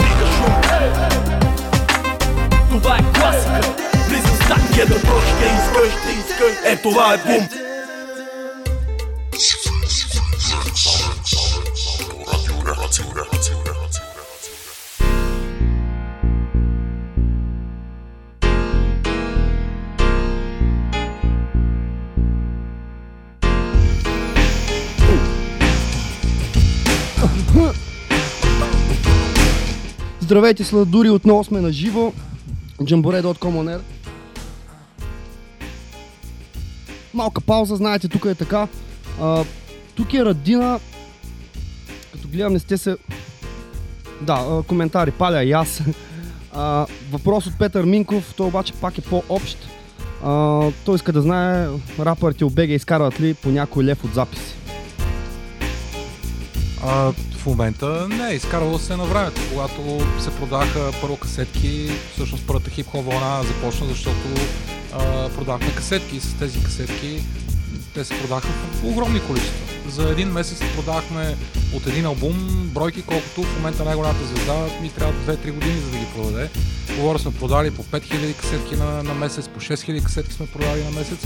Това е класика. Влизам в стак, гето прочите е това е бум. Здравейте, сладури, отново сме на живо. Jambore.com Малка пауза, знаете, тук е така. А, тук е Радина. Като гледам, не сте се... Да, коментари, паля и аз. А, въпрос от Петър Минков, той обаче пак е по-общ. А, той иска да знае рапърите от БГ изкарват ли по някой лев от записи. А, в момента не, изкарвало се на времето, когато се продаха първо касетки, всъщност първата хип-хоп вълна започна, защото а, продахме касетки и с тези касетки те се продаха в огромни количества. За един месец продахме от един албум бройки, колкото в момента най-голямата звезда ми трябва 2-3 години за да ги продаде. Говоря сме продали по 5000 касетки на, на месец, по 6000 касетки сме продали на месец.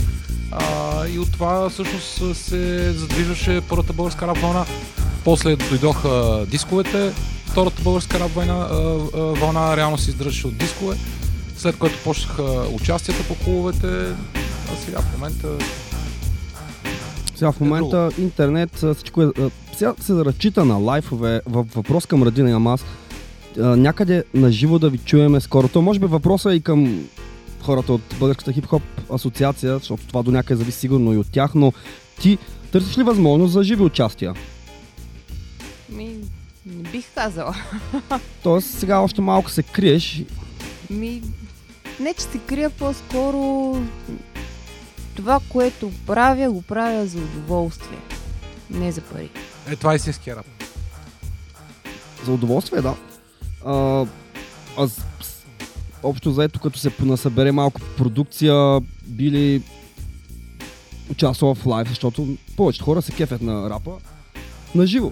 А, и от това всъщност се задвижваше първата българска рап. После дойдоха дисковете, втората българска рап вълна, вълна реално се издържаше от дискове, след което почнаха участията по клубовете, а сега в момента сега в момента е интернет, всичко е, сега се разчита на лайфове. Въпрос към Радина имам аз. а, някъде на живо да ви чуеме скоро. То може би въпросът е и към хората от Българската хип-хоп асоциация, защото това до някъде зависи сигурно и от тях, но ти търсиш ли възможност за живи участия? Ми, не бих казала. Тоест сега още малко се криеш. Ми, не че се крия по-скоро това, което правя, го правя за удоволствие. Не за пари. Е, това е истинския рап. За удоволствие, да. А, аз общо заето, като се насъбере малко продукция, били участвал в лайв, защото повечето хора се кефят на рапа на живо.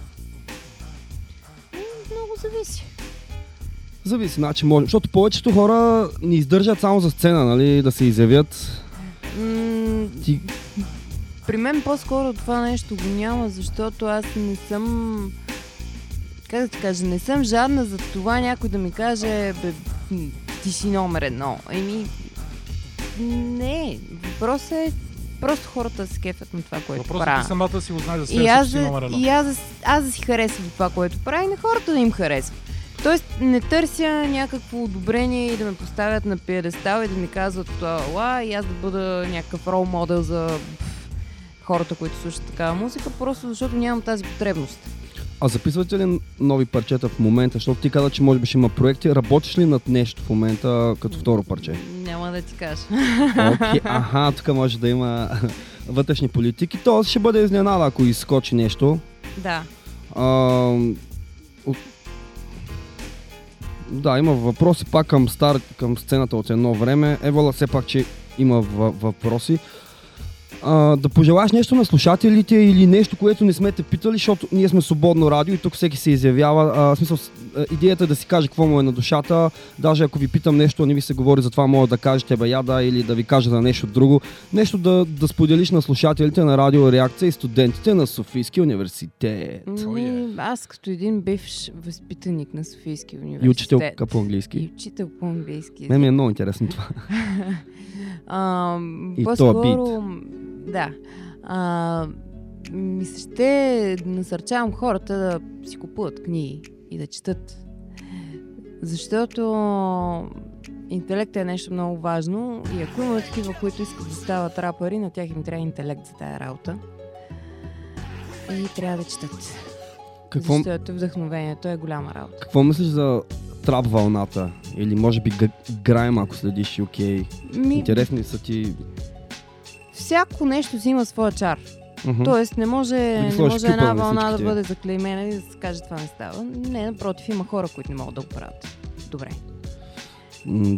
Зависи. Зависи, значи може. Защото повечето хора ни издържат само за сцена, нали, да се изявят. М- Ти... При мен по-скоро това нещо го няма, защото аз не съм... Как да ти кажа, не съм жадна за това някой да ми каже, бе, ти си номер едно. Еми, не. Въпросът е просто хората се кефят на това, което Въпросът е правя. ти самата си го знаеш за себе И аз, си да, номер едно. и аз, да, аз да си харесвам това, което прави, на хората да им харесва. Тоест не търся някакво одобрение и да ме поставят на пиедестал и да ми казват ла и аз да бъда някакъв рол модел за хората, които слушат такава музика, просто защото нямам тази потребност. А записвате ли нови парчета в момента? Защото ти каза, че може би ще има проекти. Работиш ли над нещо в момента като второ парче? Няма да ти кажа. Окей, аха, тук може да има вътрешни политики. То ще бъде изненада, ако изскочи нещо. Да. А, от... Да, има въпроси пак към, стар, към сцената от едно време. Евола все пак, че има въ- въпроси. А, да пожелаш нещо на слушателите или нещо, което не сме те питали, защото ние сме свободно радио и тук всеки се изявява. А, в смисъл, идеята е да си каже какво му е на душата. Даже ако ви питам нещо, а не ви се говори за това, мога да кажете бе я да или да ви кажа за нещо друго. Нещо да, да споделиш на слушателите на радио Реакция и студентите на Софийския университет. Ми, аз като един бивш възпитаник на Софийския университет. И учителка по английски. И учител по английски. Не ми е много интересно това. А, И по-скоро, да. А, ми се ще насърчавам хората да си купуват книги и да четат. Защото интелектът е нещо много важно и ако има такива, които искат да стават рапъри, на тях им трябва интелект за тая работа. И трябва да четат. Какво, Защото вдъхновението е голяма работа. какво мислиш за трап вълната? Или може би г- грайм, ако следиш UK? Ми, Интересни са ти? Всяко нещо си има своя чар. Мгм. Тоест не може, не може една вълна да бъде заклеймена и да се каже това не става. Не, напротив, има хора, които не могат да го правят. Добре.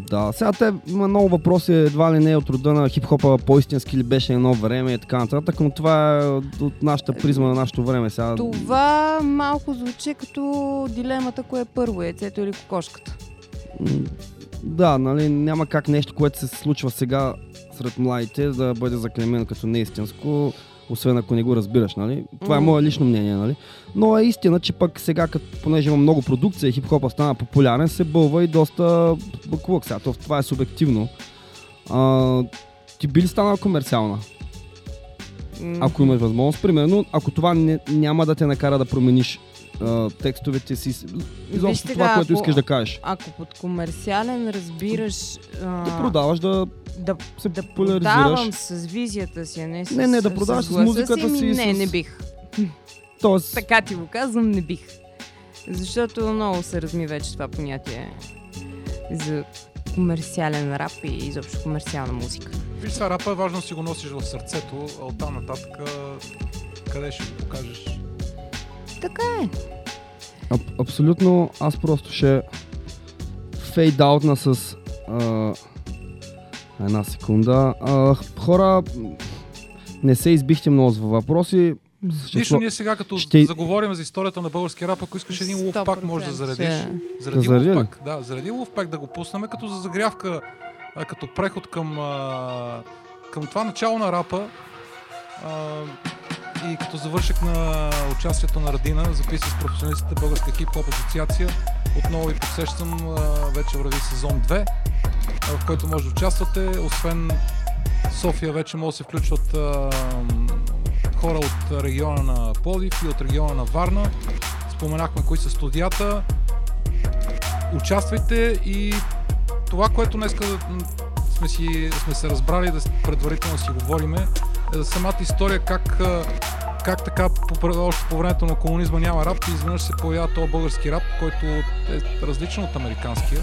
Да, сега те има много въпроси, едва ли не е от рода на хип-хопа по-истински ли беше едно време и така нататък, но това е от нашата призма на нашето време. Сега... Това малко звучи като дилемата, кое е първо, яйцето или кокошката. Да, нали, няма как нещо, което се случва сега сред младите да бъде заклемено като неистинско, освен ако не го разбираш, нали? Това е мое лично мнение, нали? Но е истина, че пък сега, като, понеже има много продукция и хип-хопа стана популярен, се бълва и доста баклук сега. То, това е субективно. А, ти би ли станала комерциална? Ако имаш възможност, примерно, ако това не, няма да те накара да промениш а, текстовете си, изобщо това, сега, което ако- искаш да кажеш. Ако под комерциален разбираш а, Да продаваш, да да, се да продавам с визията си, а не с Не, не, да продаваш с гласа музиката ми, си, Не, с- не бих. Тоест, Така ти го казвам, не бих. Защото много се разми вече това понятие за комерциален рап и изобщо комерциална музика. Виж сега, рапа е важно да си го носиш в сърцето, а оттам нататък къде ще го покажеш? Така е. аб- абсолютно, аз просто ще фейдаутна с а, една секунда. А, хора, не се избихте много с въпроси. Ще Нищо ние сега като ще- заговорим за историята на българския рап, ако искаш един лув пак може да 100% заредиш. ще- Заради Да лув пак, да, заради лув пак да го пуснем като за загрявка, а, като преход към, а, към това начало на рапа. А, и като завършек на участието на Радина, записа с професионалистите Българска хип-хоп асоциация, отново ви подсещам, а, вече върви сезон 2, а, в който може да участвате. Освен София вече може да се включват хора от региона на Плодив и от региона на Варна. Споменахме кои са студията. участвайте и това, което днес сме, си, сме се разбрали да предварително си говориме, самата история как, как така по, още по времето на комунизма няма рап и изведнъж се появява този български рап, който е различен от американския.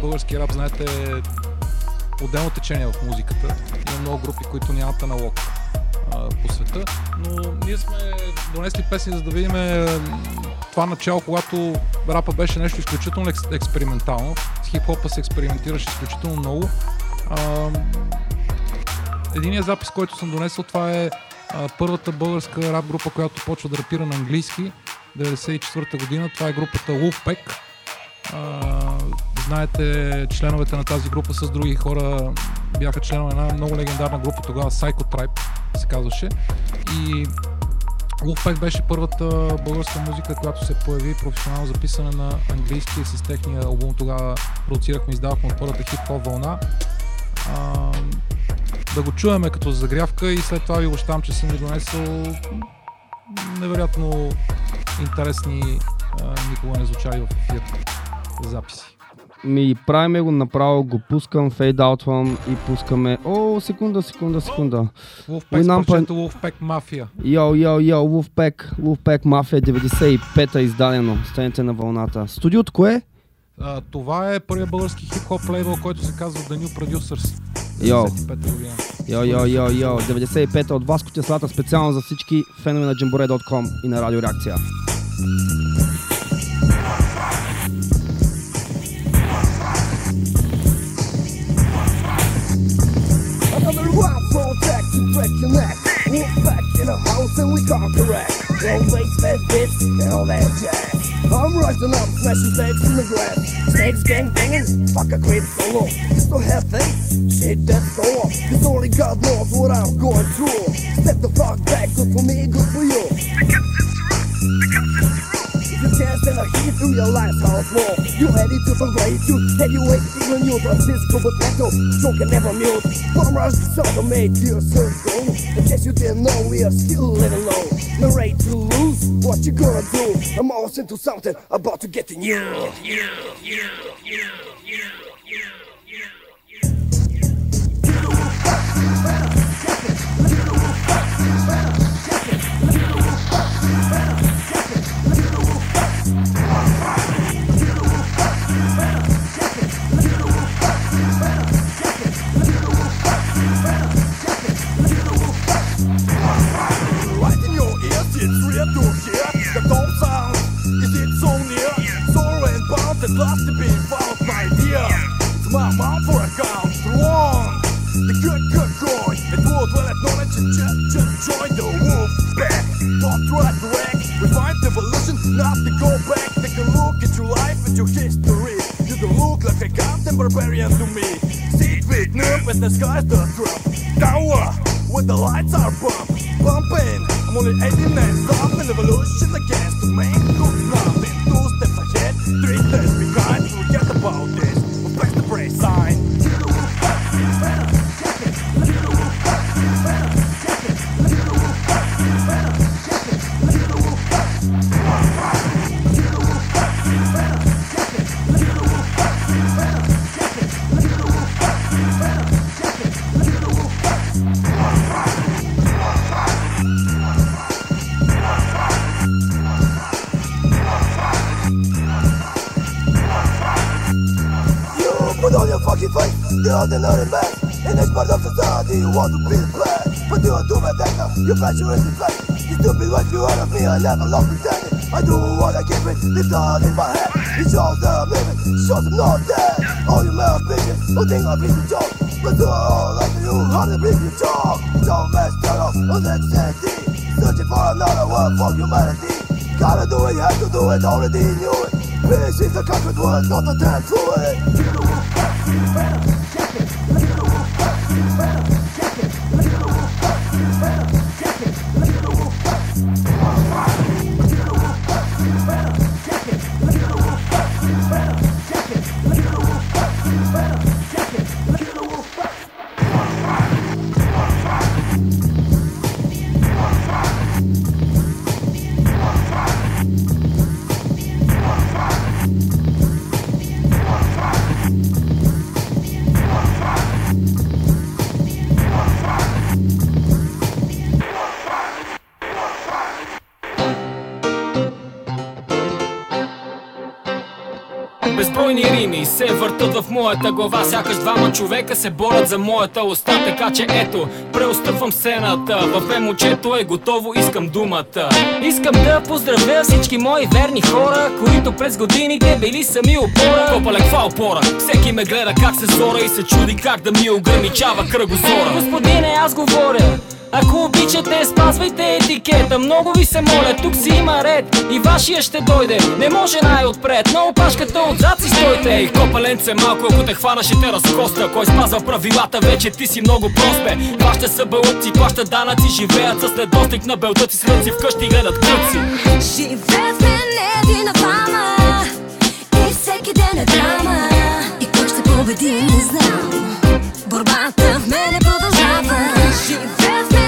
Български рап, знаете, е отделно течение в музиката. Има много групи, които нямат аналог по света, но ние сме донесли песни, за да видим това начало, когато рапа беше нещо изключително експериментално. С хип-хопа се експериментираше изключително много. Единият запис, който съм донесъл, това е първата българска рап група, която почва да рапира на английски. 94-та година. Това е групата Wolfpack. знаете, членовете на тази група с други хора бяха членове на една много легендарна група тогава, Psycho Tribe се казваше. И Wolfpack беше първата българска музика, която се появи професионално записана на английски с техния албум. Тогава продуцирахме, издавахме първата хип-хоп вълна. А, да го чуваме като загрявка и след това ви обещавам, че съм ви донесъл невероятно интересни, а, никога не звучали в ефир записи ми правиме го направо, го пускам, фейдаутвам и пускаме... О, секунда, секунда, секунда. Wolfpack с парчето Wolfpack Mafia. Йо, йо, йо, Wolfpack, Wolfpack Mafia 95-та издадено. Станете на вълната. Студиото кое? А, това е първият български хип-хоп лейбъл, който се казва The New Producers. Йо. Йо, йо, йо, йо. 95-та от Васко Теслата специално за всички фенове на Jambore.com и на Радио Реакция. break your neck. Wolf back in the house and we correct. Low bass, fat bits, and all that jazz. I'm rising up, smashing snakes in the grass. Snakes gang banging, fuck a great solo. Don't have faith, shit that's so off. Cause only God knows what I'm going through. Step the fuck back, good for me, good for you. Can't stand a heat through your life's house wall. You ready to parade you heavyweight even you Francisco Potato, stroke and never mute. Farmers seldom made your circle. In case you didn't know, we are still living low. Narrate to lose, what you gonna do? I'm almost into something about to get to you. you, you, you, you. not an early man In this part of society you want to be the bad But you are too vendetta, your passion is infected You stupid what you out of me, I never love pretending I do what I give it, this all in my head. It's all that I'm living, shows I'm not dead. All your male opinion, I think I beat the joke But do all I you, how to bring you talk. Don't mess that up, on that sanity Searching for another word for humanity. Gotta do it, you have to do it, already knew it. Peace is a concrete word, not a dance to it моята глава. Сякаш двама човека се борят за моята уста. Така че ето, преостъпвам сцената. В емочето е готово, искам думата. Искам да поздравя всички мои верни хора Които през годините били сами опора. Копале, каква опора? Всеки ме гледа как се зора И се чуди как да ми ограничава кръгозора. Господине, аз говоря ако обичате, спазвайте етикета. Много ви се моля, тук си има ред. И вашия ще дойде, не може най-отпред. Но опашката отзад си стойте. Ей, копаленце малко, ако те хвана ще те разкоста. Кой спазва правилата, вече ти си много проспе Вашите са бълъци, плащат данъци Живеят с недостиг на белтъци Свърци вкъщи гледат къци Живеят в мен на двама. И всеки ден е драма. И кой ще победи, не знам. Борбата в мене продължава. Живеят в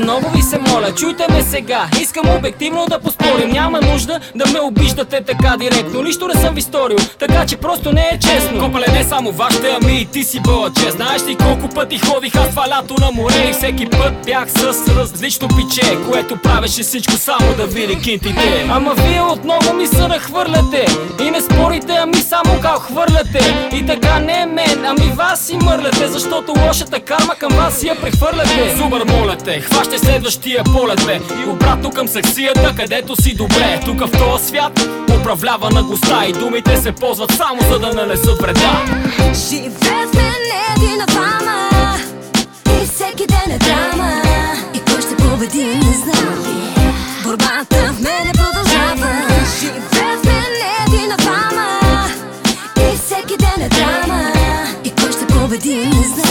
не, грешите, много ви се моля Чуйте ме сега, искам обективно да поспорим. Няма нужда да ме обиждате така директно. Нищо не съм ви сторил, така че просто не е честно. Копале не само вашите, ами и ти си бъла чест. Знаеш ли колко пъти ходих аз това лято на море И всеки път бях с различно пиче Което правеше всичко само да види кинтите? Ама вие отново ми се нахвърляте. И не спорите, ами само кал хвърляте. И така не мен, ами вас си мърляте Защото лошата карма към вас си я прехвърляте. Зубър моля те, хващай следващия полет бе. И обратно към саксията, където си добре. Тук в този свят управлява на госта И думите се ползват само за да нанесат вреда. Живеят в мен на двама И всеки ден е драма. И кой ще победи, не знам. Борбата в мене продължава. Живеят в мен на двама И всеки ден е драма. И кой ще победи, не знам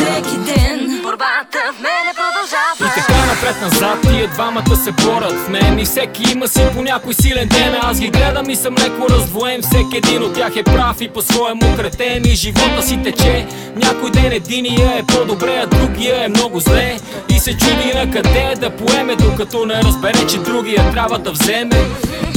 И така напред-назад тия двамата се борят в мен И всеки има си по някой силен ден. Аз ги гледам и съм леко раздвоен. Всеки един от тях е прав и по-своему кретен И живота си тече. Някой ден единия е по-добре, а другия е много зле. И се чуди на къде да поеме Докато не разбере, че другия трябва да вземе.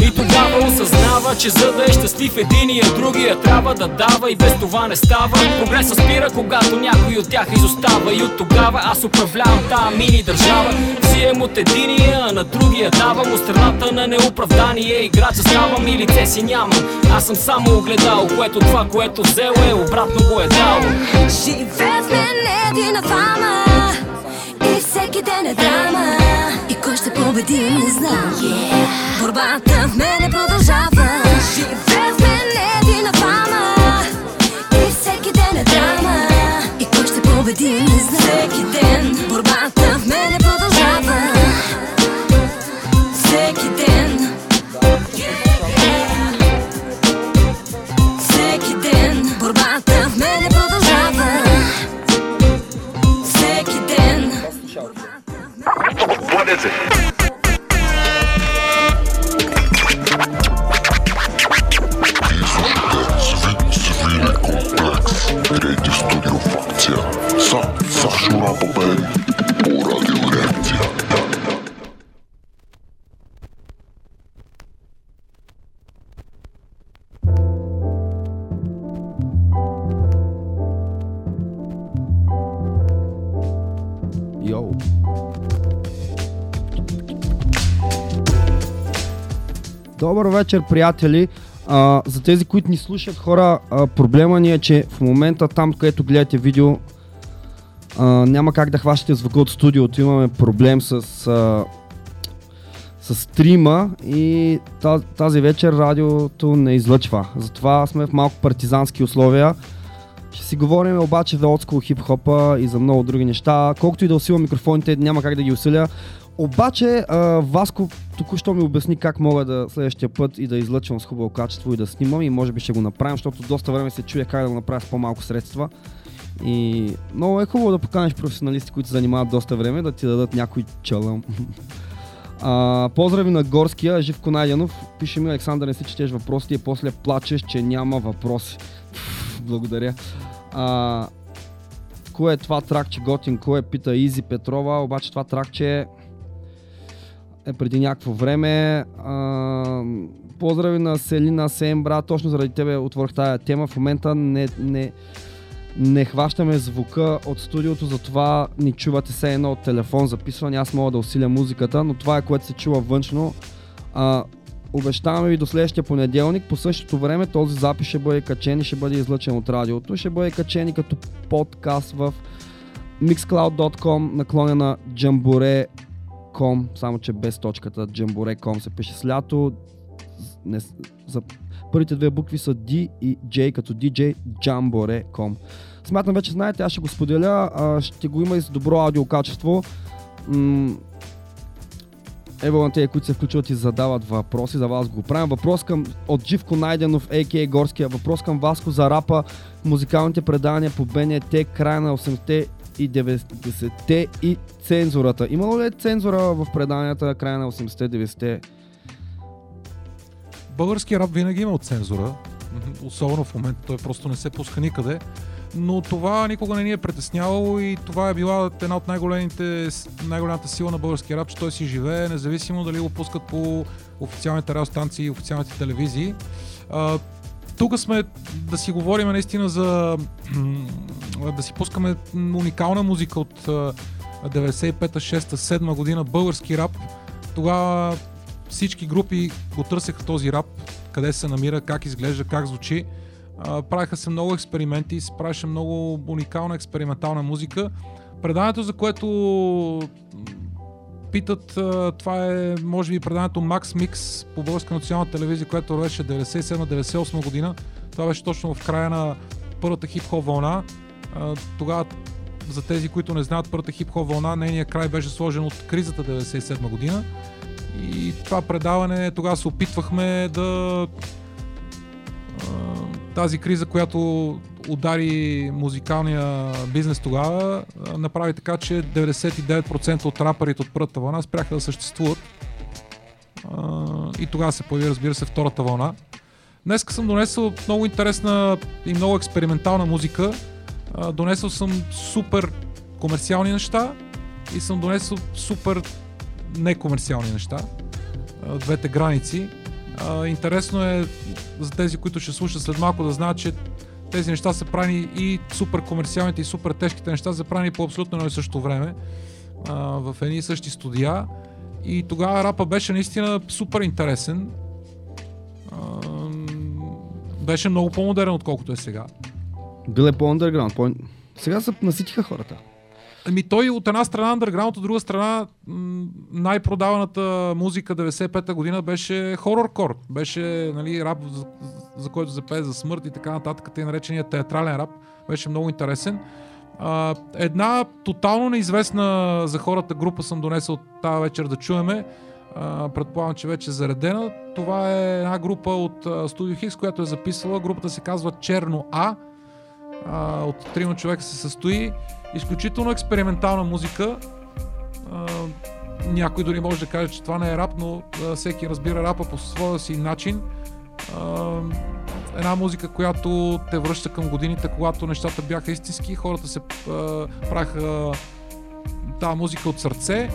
И тогава осъзнава, че за да е щастлив единия, другия трябва да дава и без това не става. Прогресът спира, когато някой от тях изостава. И от тогава аз управлявам тази мини държава. Взием от единия, на другия давам от страната на неоправдание. Играч ставам и лице си нямам. Аз съм само огледал, което това, което взел е, обратно го е дал. Живеят в мен един двама И всеки ден е драма И кой ще победи, не знам Борбата в мене продължава Живеят в мен един двама И всеки ден е драма И кой ще победи, не знам Всеки ден борбата вечер, приятели. А, за тези, които ни слушат хора, а, проблема ни е, че в момента там, където гледате видео, а, няма как да хващате звука от студиото. Имаме проблем с, а, с стрима и тази, вечер радиото не излъчва. Затова сме в малко партизански условия. Ще си говорим обаче за отскул хип-хопа и за много други неща. Колкото и да усилвам микрофоните, няма как да ги усиля. Обаче, а, Васко току-що ми обясни как мога да следващия път и да излъчвам с хубаво качество и да снимам и може би ще го направим, защото доста време се чуя как да го направя с по-малко средства. И много е хубаво да поканеш професионалисти, които се занимават доста време, да ти дадат някой чалъм. А, поздрави на Горския, Живко Найденов. Пише ми Александър, не си четеш въпросите и после плачеш, че няма въпроси. Благодаря. А, кое е това тракче готин, кое пита Изи Петрова, обаче това тракче е преди някакво време. А, поздрави на Селина Сем, брат, точно заради тебе отворих тая тема. В момента не, не, не хващаме звука от студиото, затова ни чувате все едно от телефон записване. Аз мога да усиля музиката, но това е което се чува външно. А, обещаваме ви до следващия понеделник. По същото време този запис ще бъде качен и ще бъде излъчен от радиото. Ще бъде качен и като подкаст в mixcloud.com наклонена jambore.com, само че без точката jambore.com се пише с лято. Не, за първите две букви са D и J като DJ jambore.com. Смятам вече знаете, аз ще го споделя, а, ще го има и с добро аудиокачество. М- Ево на тези, които се включват и задават въпроси, за вас го правим. Въпрос към от Живко Найденов, а.к.а. Горския. Въпрос към Васко за рапа, музикалните предания по БНТ, края на 80-те и 90-те и цензурата. Имало ли е цензура в преданията края на 80-те, 90-те? Български рап винаги е има цензура. Особено в момента той просто не се пуска никъде. Но това никога не ни е притеснявало и това е била една от най-големите, най-голямата сила на българския рап, че той си живее, независимо дали го пускат по официалните радиостанции и официалните телевизии. Тук сме да си говорим наистина за да си пускаме уникална музика от 95-та, 6-та, 7 година, български рап. Тогава всички групи го търсеха този рап, къде се намира, как изглежда, как звучи. правиха се много експерименти, се правеше много уникална експериментална музика. Преданието, за което питат, това е може би преданието Max Mix по Българска национална телевизия, което беше 97-98 година. Това беше точно в края на първата хип-хоп вълна. Тогава за тези, които не знаят, първата хип-хоп вълна, нейният край беше сложен от кризата 97 година. И това предаване тогава се опитвахме да тази криза, която удари музикалния бизнес тогава, направи така, че 99% от рапърите от първата вълна спряха да съществуват. И тогава се появи, разбира се, втората вълна. Днес съм донесъл много интересна и много експериментална музика. Донесъл съм супер комерциални неща и съм донесъл супер некомерциални неща. Двете граници. Интересно е за тези, които ще слушат след малко да знаят, че тези неща са правени и супер комерциалните и супер тежките неща са правени по абсолютно едно и също време в едни и същи студия. И тогава рапа беше наистина супер интересен. Беше много по-модерен, отколкото е сега. Бил е по-underground. По... Сега се наситиха хората. Ами той от една страна underground, от друга страна най-продаваната музика 95-та година беше хорор-кор. Беше нали, рап, за, за който запее за смърт и така нататък, тъй наречения театрален рап. Беше много интересен. А, една тотално неизвестна за хората група съм донесъл тази вечер да чуеме. А, предполагам, че вече е заредена. Това е една група от Studio Hix, която е записала. Групата се казва Черно А. а от трима човека се състои. Изключително експериментална музика. А, някой дори може да каже, че това не е рап, но а, всеки разбира рапа по своя си начин. А, една музика, която те връща към годините, когато нещата бяха истински, хората се а, правиха тази музика от сърце,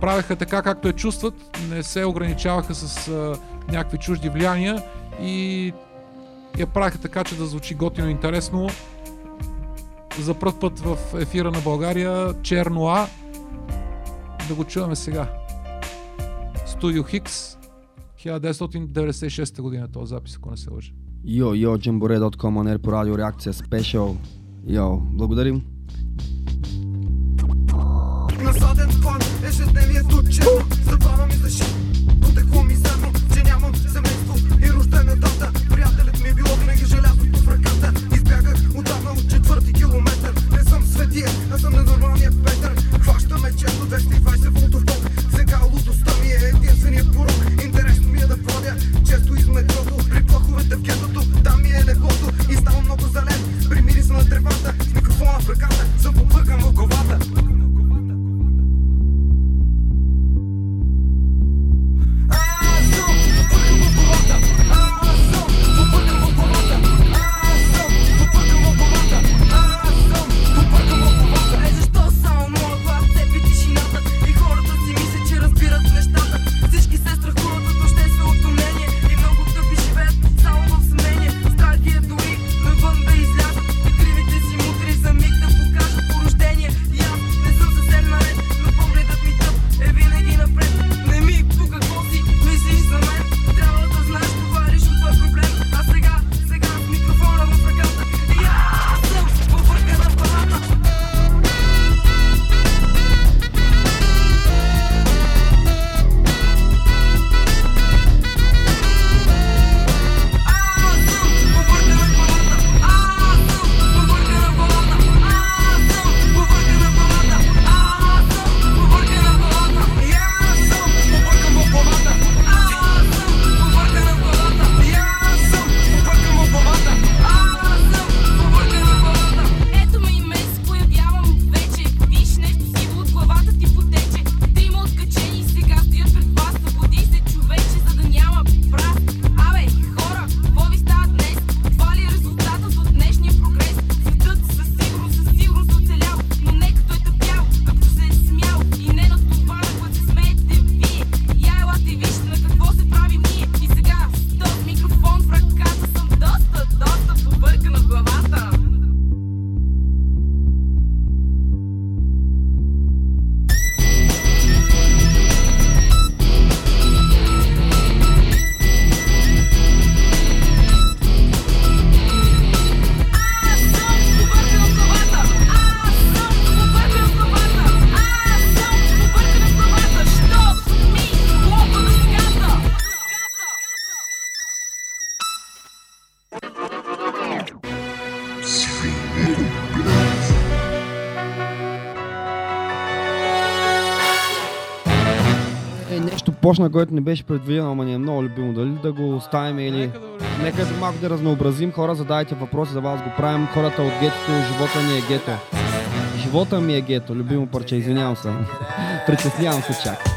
правеха така както я чувстват, не се ограничаваха с а, някакви чужди влияния и я правиха така, че да звучи готино и интересно за първ път в ефира на България Черно А. Да го чуваме сега. Студио Хикс, 1996 година този запис, ако не се лъжа. Йо, йо, анер по радио реакция, спешъл. Йо, благодарим. Започна, което не беше предвидено, ама ни е много любимо. Дали да го оставим или... Нека да малко да разнообразим. Хора, задайте въпроси, за вас го правим. Хората от гетото, живота ми е гето. Живота ми е гето, любимо парче, извинявам се. Притеснявам се чак.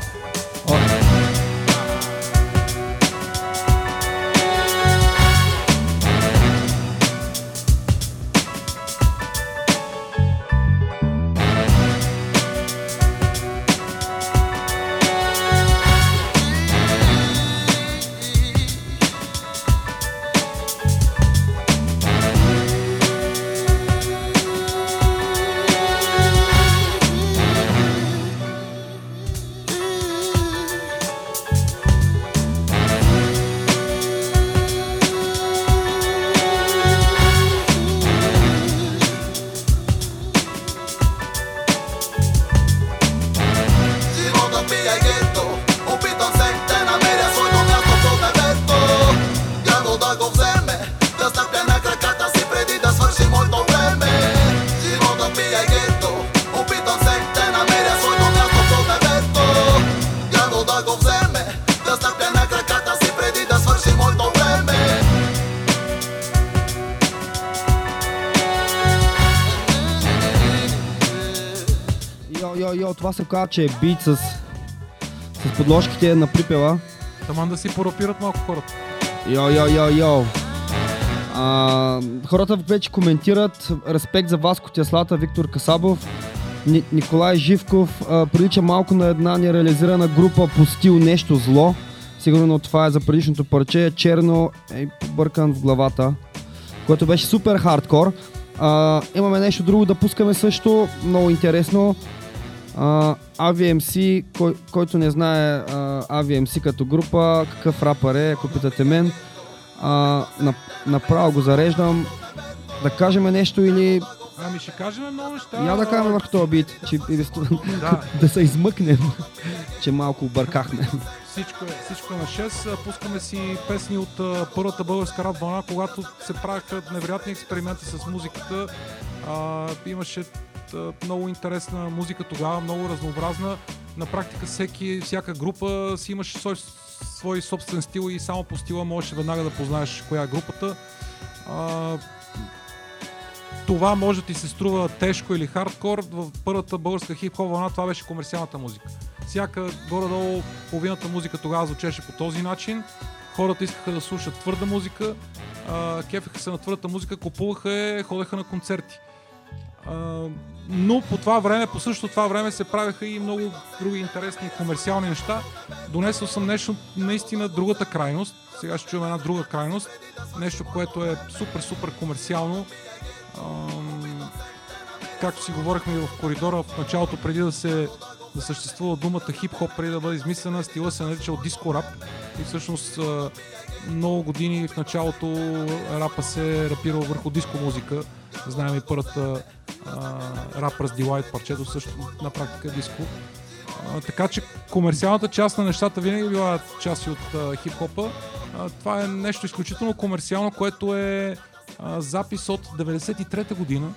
Казва, че е бит с, с подложките на припева. Таман да си порапират малко хората. Йо, йо, йо, йо. А, хората вече коментират. Респект за Васко Теслата, Виктор Касабов, Ни, Николай Живков. А, прилича малко на една нереализирана група по стил Нещо зло. Сигурно това е за предишното парче. Черно е побъркан в главата, което беше супер хардкор. А, имаме нещо друго да пускаме също, много интересно. А, AVMC, кой, който не знае а, AVMC като група, какъв рапър е, ако питате мен, а, на, направо го зареждам. Да кажем нещо или Ами ще кажем много неща. я да кажем върху този бит, че Да. да се измъкнем, че малко объркахме. Всичко е, всичко е на 6. А, Пускаме си песни от първата българска рап вълна, когато се правиха невероятни експерименти с музиката. А, имаше много интересна музика тогава, много разнообразна. На практика всеки, всяка група си имаше свой, свой собствен стил и само по стила можеш веднага да познаеш коя е групата. А, това може да ти се струва тежко или хардкор. В първата българска хип-хоп вълна това беше комерциалната музика. Всяка горе-долу половината музика тогава звучеше по този начин. Хората искаха да слушат твърда музика, а, кефеха се на твърдата музика, купуваха е, ходеха на концерти. Но по това време, по същото това време се правеха и много други интересни комерциални неща. Донесъл съм нещо наистина другата крайност. Сега ще чуем една друга крайност. Нещо, което е супер, супер комерциално. Ам, както си говорихме и в коридора в началото, преди да се да съществува думата хип-хоп, преди да бъде измислена, стила се наричал диско рап. И всъщност много години в началото рапа се е рапирал върху диско музика. Знаем и първата Rappers Delight парчето също на практика диско. А, така че комерциалната част на нещата винаги е била част от а, хип-хопа. А, това е нещо изключително комерциално, което е а, запис от 93-та година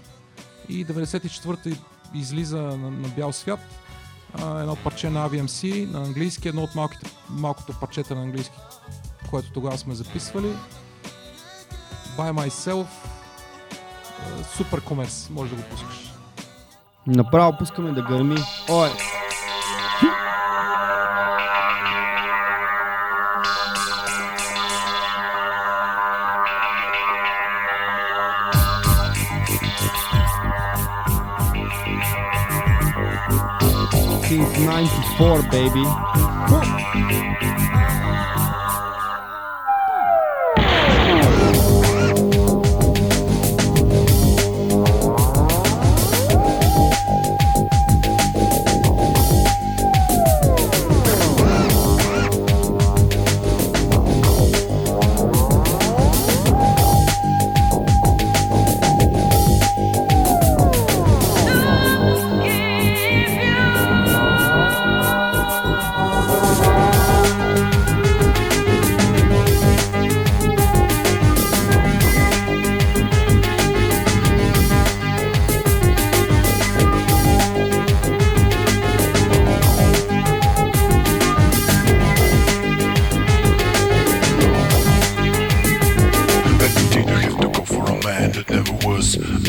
и 94-та излиза на, на бял свят. Едно парче на AVMC на английски, едно от малките, малкото парчета на английски, което тогава сме записвали. By Myself. Супер комерс, може да го пускаш. Направо пускаме да гърми. Ой! 94, baby.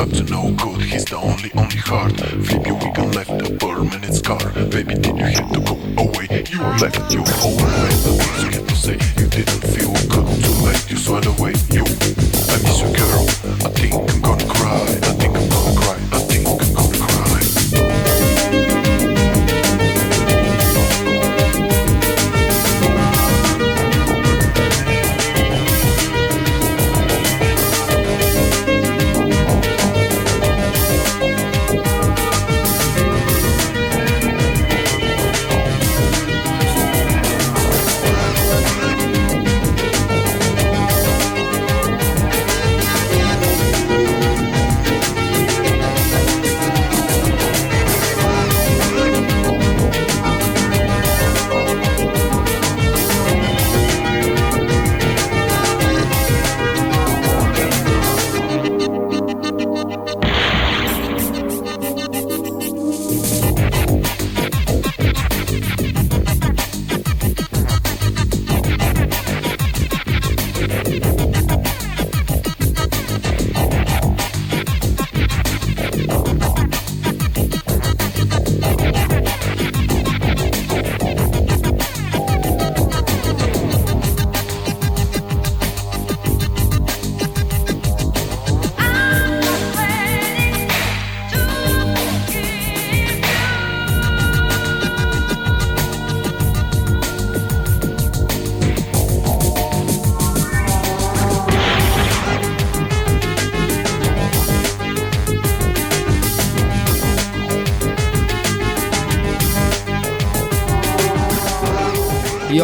He's the only, only heart. Flip your wig and left a permanent scar. Baby, did you have to go away? You left your whole way. The things you had to say, you didn't feel good. Too late, you swore away. You,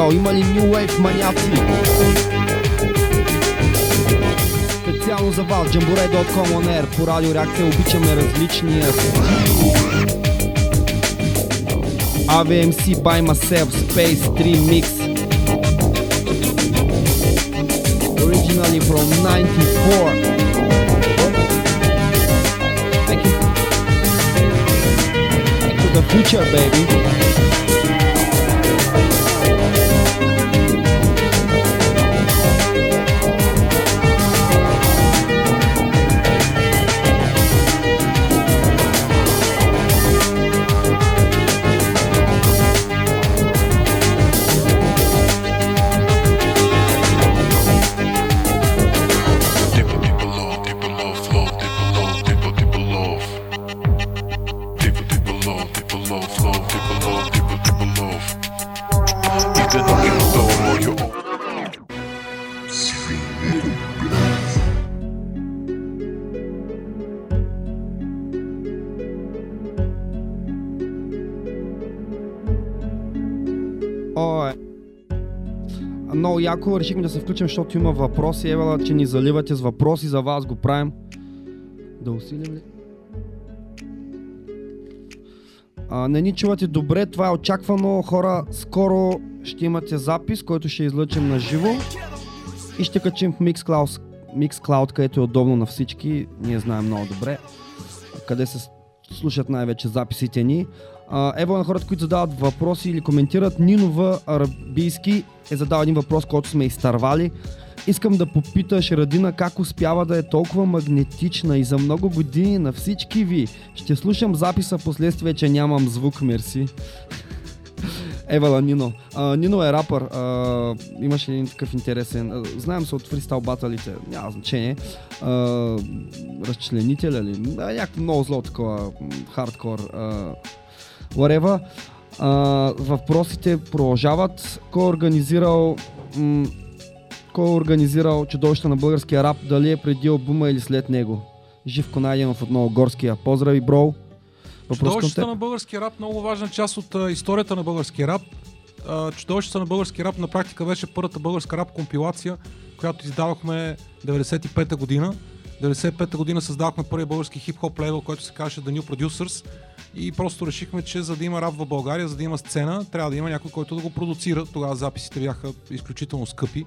Йо, има ли New Wave маняци? Специално за вас, Jamboree.com on air, по радио реакция обичаме различния. AVMC by myself, Space 3 Mix. Originally from 94. Thank you. Back to the future, baby. Много яко решихме да се включим, защото има въпроси. Евала, че ни заливате с въпроси, за вас го правим. Да усилим ли? А, не ни чувате добре, това е очаквано. Хора, скоро ще имате запис, който ще излъчим на живо и ще качим в Mixcloud, Mixcloud, където е удобно на всички. Ние знаем много добре къде се слушат най-вече записите ни. Ево на хората, които задават въпроси или коментират, Нинова Арабийски е задал един въпрос, който сме изтървали. Искам да попиташ Радина как успява да е толкова магнетична и за много години на всички ви. Ще слушам записа последствие, че нямам звук, мерси. Евала Нино. А, Нино е рапър. А, имаше един такъв интересен. А, знаем се от фристайл баталите. Няма значение. А, разчленителя ли? А, някакво много зло такова. Хардкор. А, whatever. А, въпросите продължават. Кой е организирал м- кой е организирал чудовища на българския рап? Дали е преди албума или след него? Живко Найденов отново Горския. Поздрави, бро! Чудовищата на българския рап, много важна част от а, историята на българския рап. Чудовищата на българския рап на практика беше първата българска рап компилация, която издавахме 95-та година. 95-та година създавахме първия български хип-хоп лейбъл, който се казваше The New Producers. И просто решихме, че за да има рап в България, за да има сцена, трябва да има някой, който да го продуцира. Тогава записите бяха изключително скъпи.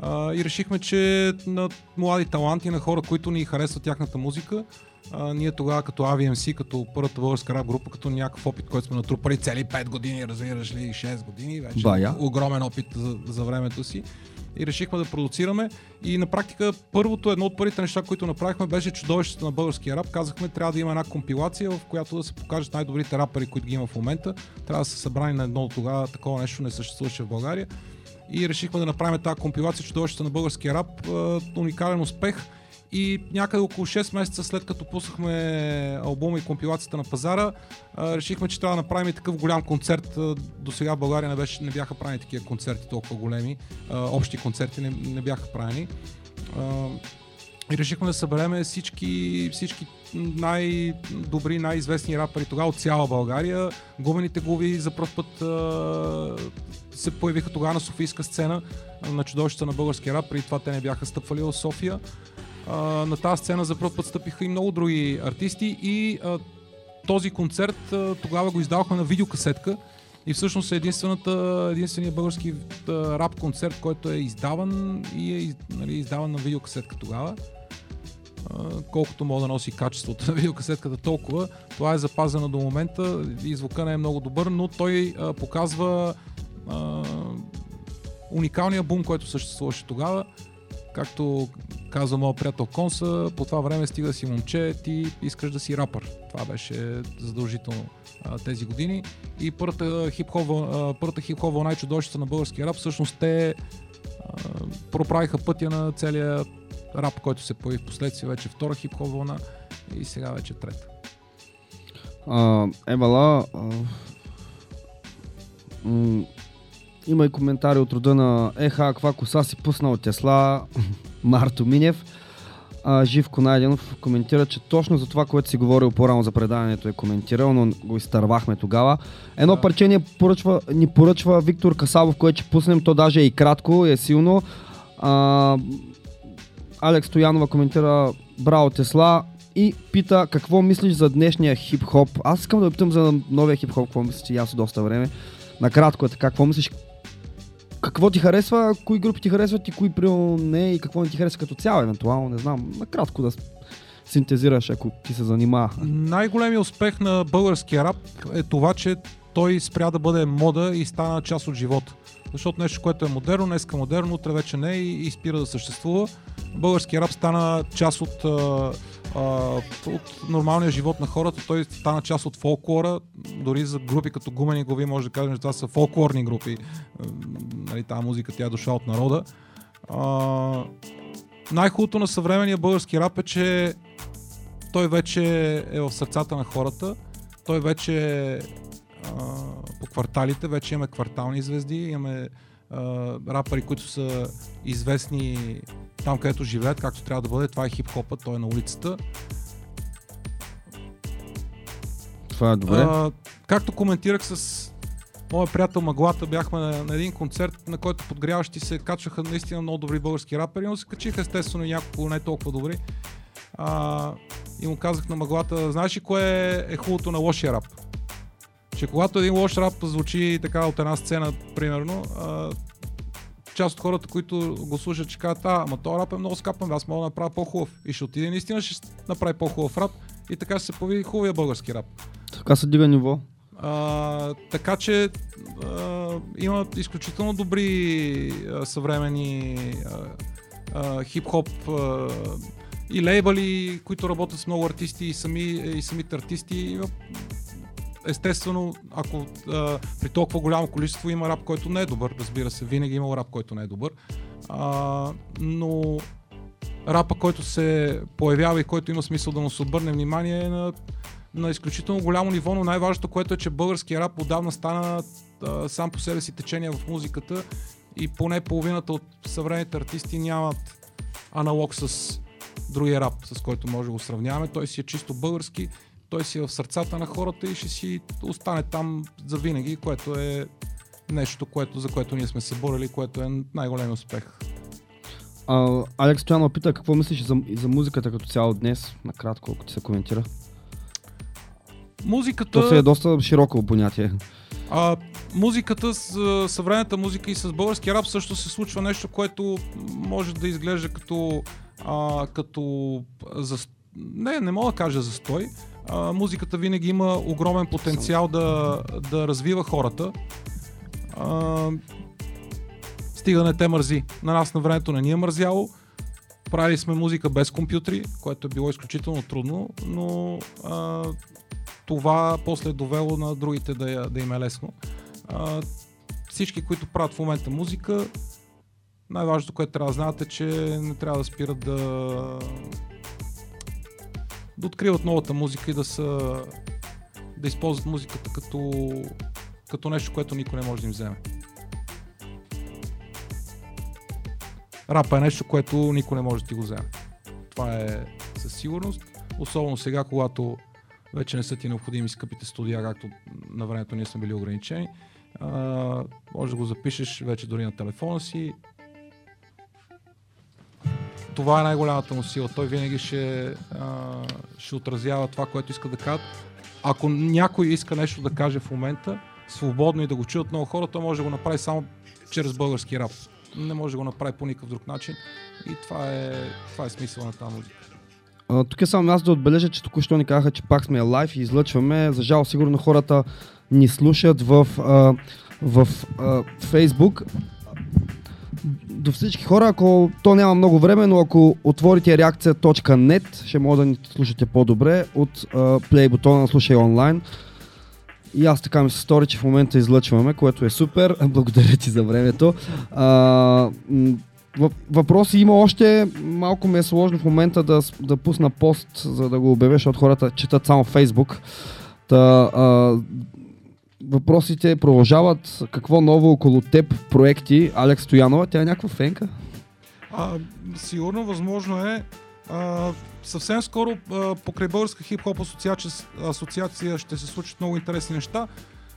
А, и решихме, че на млади таланти, на хора, които ни харесват тяхната музика, а, ние тогава като AVMC, като първата българска рап група, като някакъв опит, който сме натрупали цели 5 години, разбираш ли, 6 години, вече Бая. огромен опит за, за времето си. И решихме да продуцираме. И на практика първото, едно от първите неща, които направихме, беше чудовището на българския рап. Казахме, трябва да има една компилация, в която да се покажат най-добрите рапъри, които ги има в момента. Трябва да са събрани на едно тогава, такова нещо не съществуваше в България. И решихме да направим тази компилация чудовището на българския рап. Уникален успех и някъде около 6 месеца след като пуснахме албума и компилацията на пазара, решихме, че трябва да направим и такъв голям концерт. До сега в България не, беше, не бяха правени такива концерти толкова големи. Общи концерти не, не бяха правени. И решихме да съберем всички, всички най-добри, най-известни рапъри тогава от цяла България. Гумените глави за първ път а, се появиха тогава на Софийска сцена на чудовищата на българския рап. Преди това те не бяха стъпвали в София. На тази сцена за първ път стъпиха и много други артисти и а, този концерт а, тогава го издавахме на видеокасетка и всъщност е единствената, единствения български а, рап концерт, който е издаван и е нали, издаван на видеокасетка тогава. Колкото мога да носи качеството на видеокасетката, толкова. Това е запазено до момента и звука не е много добър, но той а, показва а, уникалния бум, който съществуваше тогава. Както каза моят приятел Конса, по това време стига си момче, ти искаш да си рапър. Това беше задължително а, тези години. И първата хип-хоп, вълна и чудовищата на българския рап, всъщност те а, проправиха пътя на целия рап, който се появи в последствие, вече втора хип-хоп вълна и сега вече трета. А, Евала, има и коментари от рода на Еха, каква коса си пуснал от Тесла, Марто Минев. А, Живко Найденов коментира, че точно за това, което си говорил по-рано за предаването е коментирал, но го изтървахме тогава. Едно да. парче ни поръчва, ни поръчва Виктор Касабов, което ще пуснем, то даже е и кратко, е силно. А, Алекс Стоянова коментира Браво Тесла и пита какво мислиш за днешния хип-хоп. Аз искам да питам за новия хип-хоп, какво мислиш аз доста време. Накратко е така, какво мислиш, какво ти харесва, кои групи ти харесват и кои примерно не и какво не ти харесва като цяло, евентуално, не знам, накратко да синтезираш, ако ти се занимава. Най-големият успех на българския рап е това, че той спря да бъде мода и стана част от живота. Защото нещо, което е модерно, днеска модерно, утре вече не и, и спира да съществува. Българския рап стана част от, от нормалния живот на хората, той стана част от фолклора, дори за групи като Гумени глави може да кажем, че това са фолклорни групи. Нали, тази музика тя е дошла от народа. Най-хубавото на съвременния български рап е, че той вече е в сърцата на хората, той вече е по кварталите, вече имаме квартални звезди, имаме а, рапъри, които са известни там, където живеят, както трябва да бъде. Това е хип-хопът, той е на улицата. Това е добре. А, както коментирах с моят приятел Маглата, бяхме на, на един концерт, на който подгряващи се качваха наистина много добри български рапери, но се качиха естествено няколко не толкова добри. А, и му казах на Маглата, знаеш ли кое е хубавото на лошия рап? Че когато един лош рап звучи така от една сцена, примерно, а, част от хората, които го слушат, че казват, а, ама този рап е много скапан, аз мога да направя по-хубав. И ще отиде наистина ще направи по-хубав рап и така ще се появи хубавия български рап. Така се дига ниво. А, така че а, има изключително добри а, съвремени а, а, хип-хоп а, и лейбъли, които работят с много артисти и, сами, и самите артисти. Естествено, ако а, при толкова голямо количество има рап, който не е добър, разбира се, винаги има рап, който не е добър, а, но рапа, който се появява и който има смисъл да му се обърне внимание е на, на изключително голямо ниво, но най-важното, което е, че българския рап отдавна стана а, сам по себе си течение в музиката и поне половината от съвременните артисти нямат аналог с другия рап, с който може да го сравняваме. Той си е чисто български той си е в сърцата на хората и ще си остане там за винаги, което е нещо, което, за което ние сме се борили, което е най-голям успех. А, Алекс Стоянов пита какво мислиш за, за музиката като цяло днес, накратко, ако ти се коментира. Музиката... То се е доста широко понятие. А, музиката, с съвременната музика и с български рап също се случва нещо, което може да изглежда като, а, като за, не, не мога да кажа застой, а, музиката винаги има огромен потенциал да, да развива хората. А, стига не те мързи. На нас на времето не ни е мързяло. Правили сме музика без компютри, което е било изключително трудно, но а, това после е довело на другите да, я, да им е лесно. А, всички, които правят в момента музика, най-важното, което трябва да знаете, че не трябва да спират да да откриват новата музика и да са да използват музиката като, като нещо, което никой не може да им вземе. Рапа е нещо, което никой не може да ти го вземе. Това е със сигурност. Особено сега, когато вече не са ти необходими скъпите студия, както на времето ние сме били ограничени. А, може да го запишеш вече дори на телефона си. Това е най-голямата му сила. Той винаги ще, ще отразява това, което иска да кажат. Ако някой иска нещо да каже в момента, свободно и да го чуят много хора, той може да го направи само чрез български рап. Не може да го направи по никакъв друг начин. И това е, това е смисъл на тази музика. А, тук е само аз да отбележа, че току-що ни казаха, че пак сме лайв и излъчваме. За жал, сигурно хората ни слушат в, а, в а, Facebook. До всички хора, ако то няма много време, но ако отворите реакция.net, ще може да ни слушате по-добре от а, плей бутона на Слушай онлайн. И аз така ми се стори, че в момента излъчваме, което е супер. Благодаря ти за времето. А, въпроси има още. Малко ми е сложно в момента да, да пусна пост, за да го обявя, защото хората четат само Фейсбук. Та, въпросите продължават. Какво ново около теб проекти? Алекс Стоянова, тя е някаква фенка? А, сигурно, възможно е. А, съвсем скоро а, покрай Българска хип-хоп асоциация, асоциация ще се случат много интересни неща.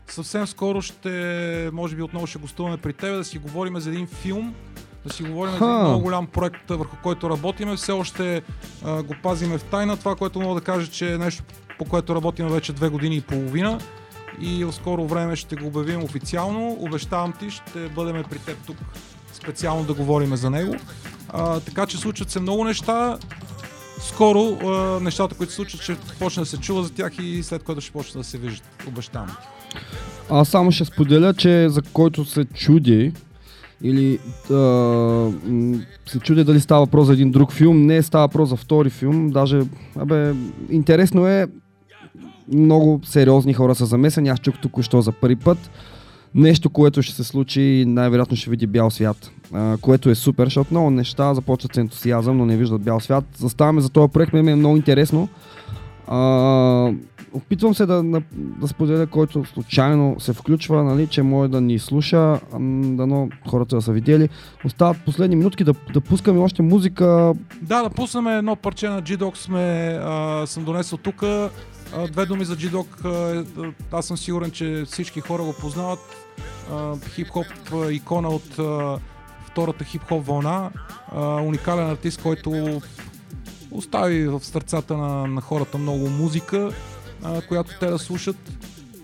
Съвсем скоро ще, може би отново ще гостуваме при теб да си говорим за един филм, да си говорим Ха. за един много голям проект, върху който работиме. Все още а, го пазиме в тайна. Това, което мога да кажа, че е нещо, по което работиме вече две години и половина. И в скоро време ще го обявим официално. Обещавам ти, ще бъдем при теб тук специално да говорим за него. А, така че случват се много неща. Скоро а, нещата, които се случват, ще почне да се чува за тях и след което ще почне да се виждат. Обещавам ти. Аз само ще споделя, че за който се чуди, или а, се чуди дали става въпрос за един друг филм, не става въпрос за втори филм, даже, абе, интересно е, много сериозни хора са замесени, аз чух току-що за първи път, нещо, което ще се случи и най-вероятно ще види бял свят, а, което е супер, защото много неща започват с ентусиазъм, но не виждат бял свят. Заставаме за този проект, ми е много интересно. А, опитвам се да, да, да споделя, който случайно се включва, нали, че може да ни слуша, дано хората да са видели. Остават последни минутки да, да пускаме още музика. Да, да пуснем едно парче на G-Dog сме, а, съм донесъл тук. Две думи за G-Dog. Аз съм сигурен, че всички хора го познават. Хип-хоп икона от втората хип-хоп вълна. Уникален артист, който остави в сърцата на, на хората много музика, която те да слушат.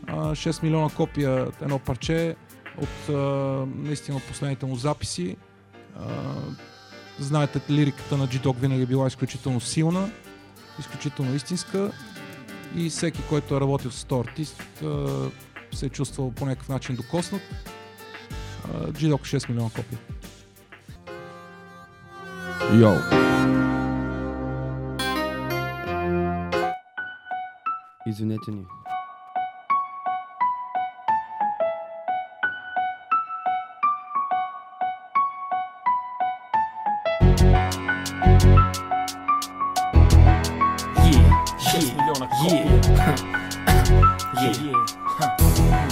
А, 6 милиона копия едно парче от наистина последните му записи. Знаете, лириката на G-Dog винаги е била изключително силна, изключително истинска и всеки, който е работил с този артист, се е чувствал по някакъв начин докоснат. G-Dog 6 милиона копия. Йоу! Извинете ни. 耶，耶，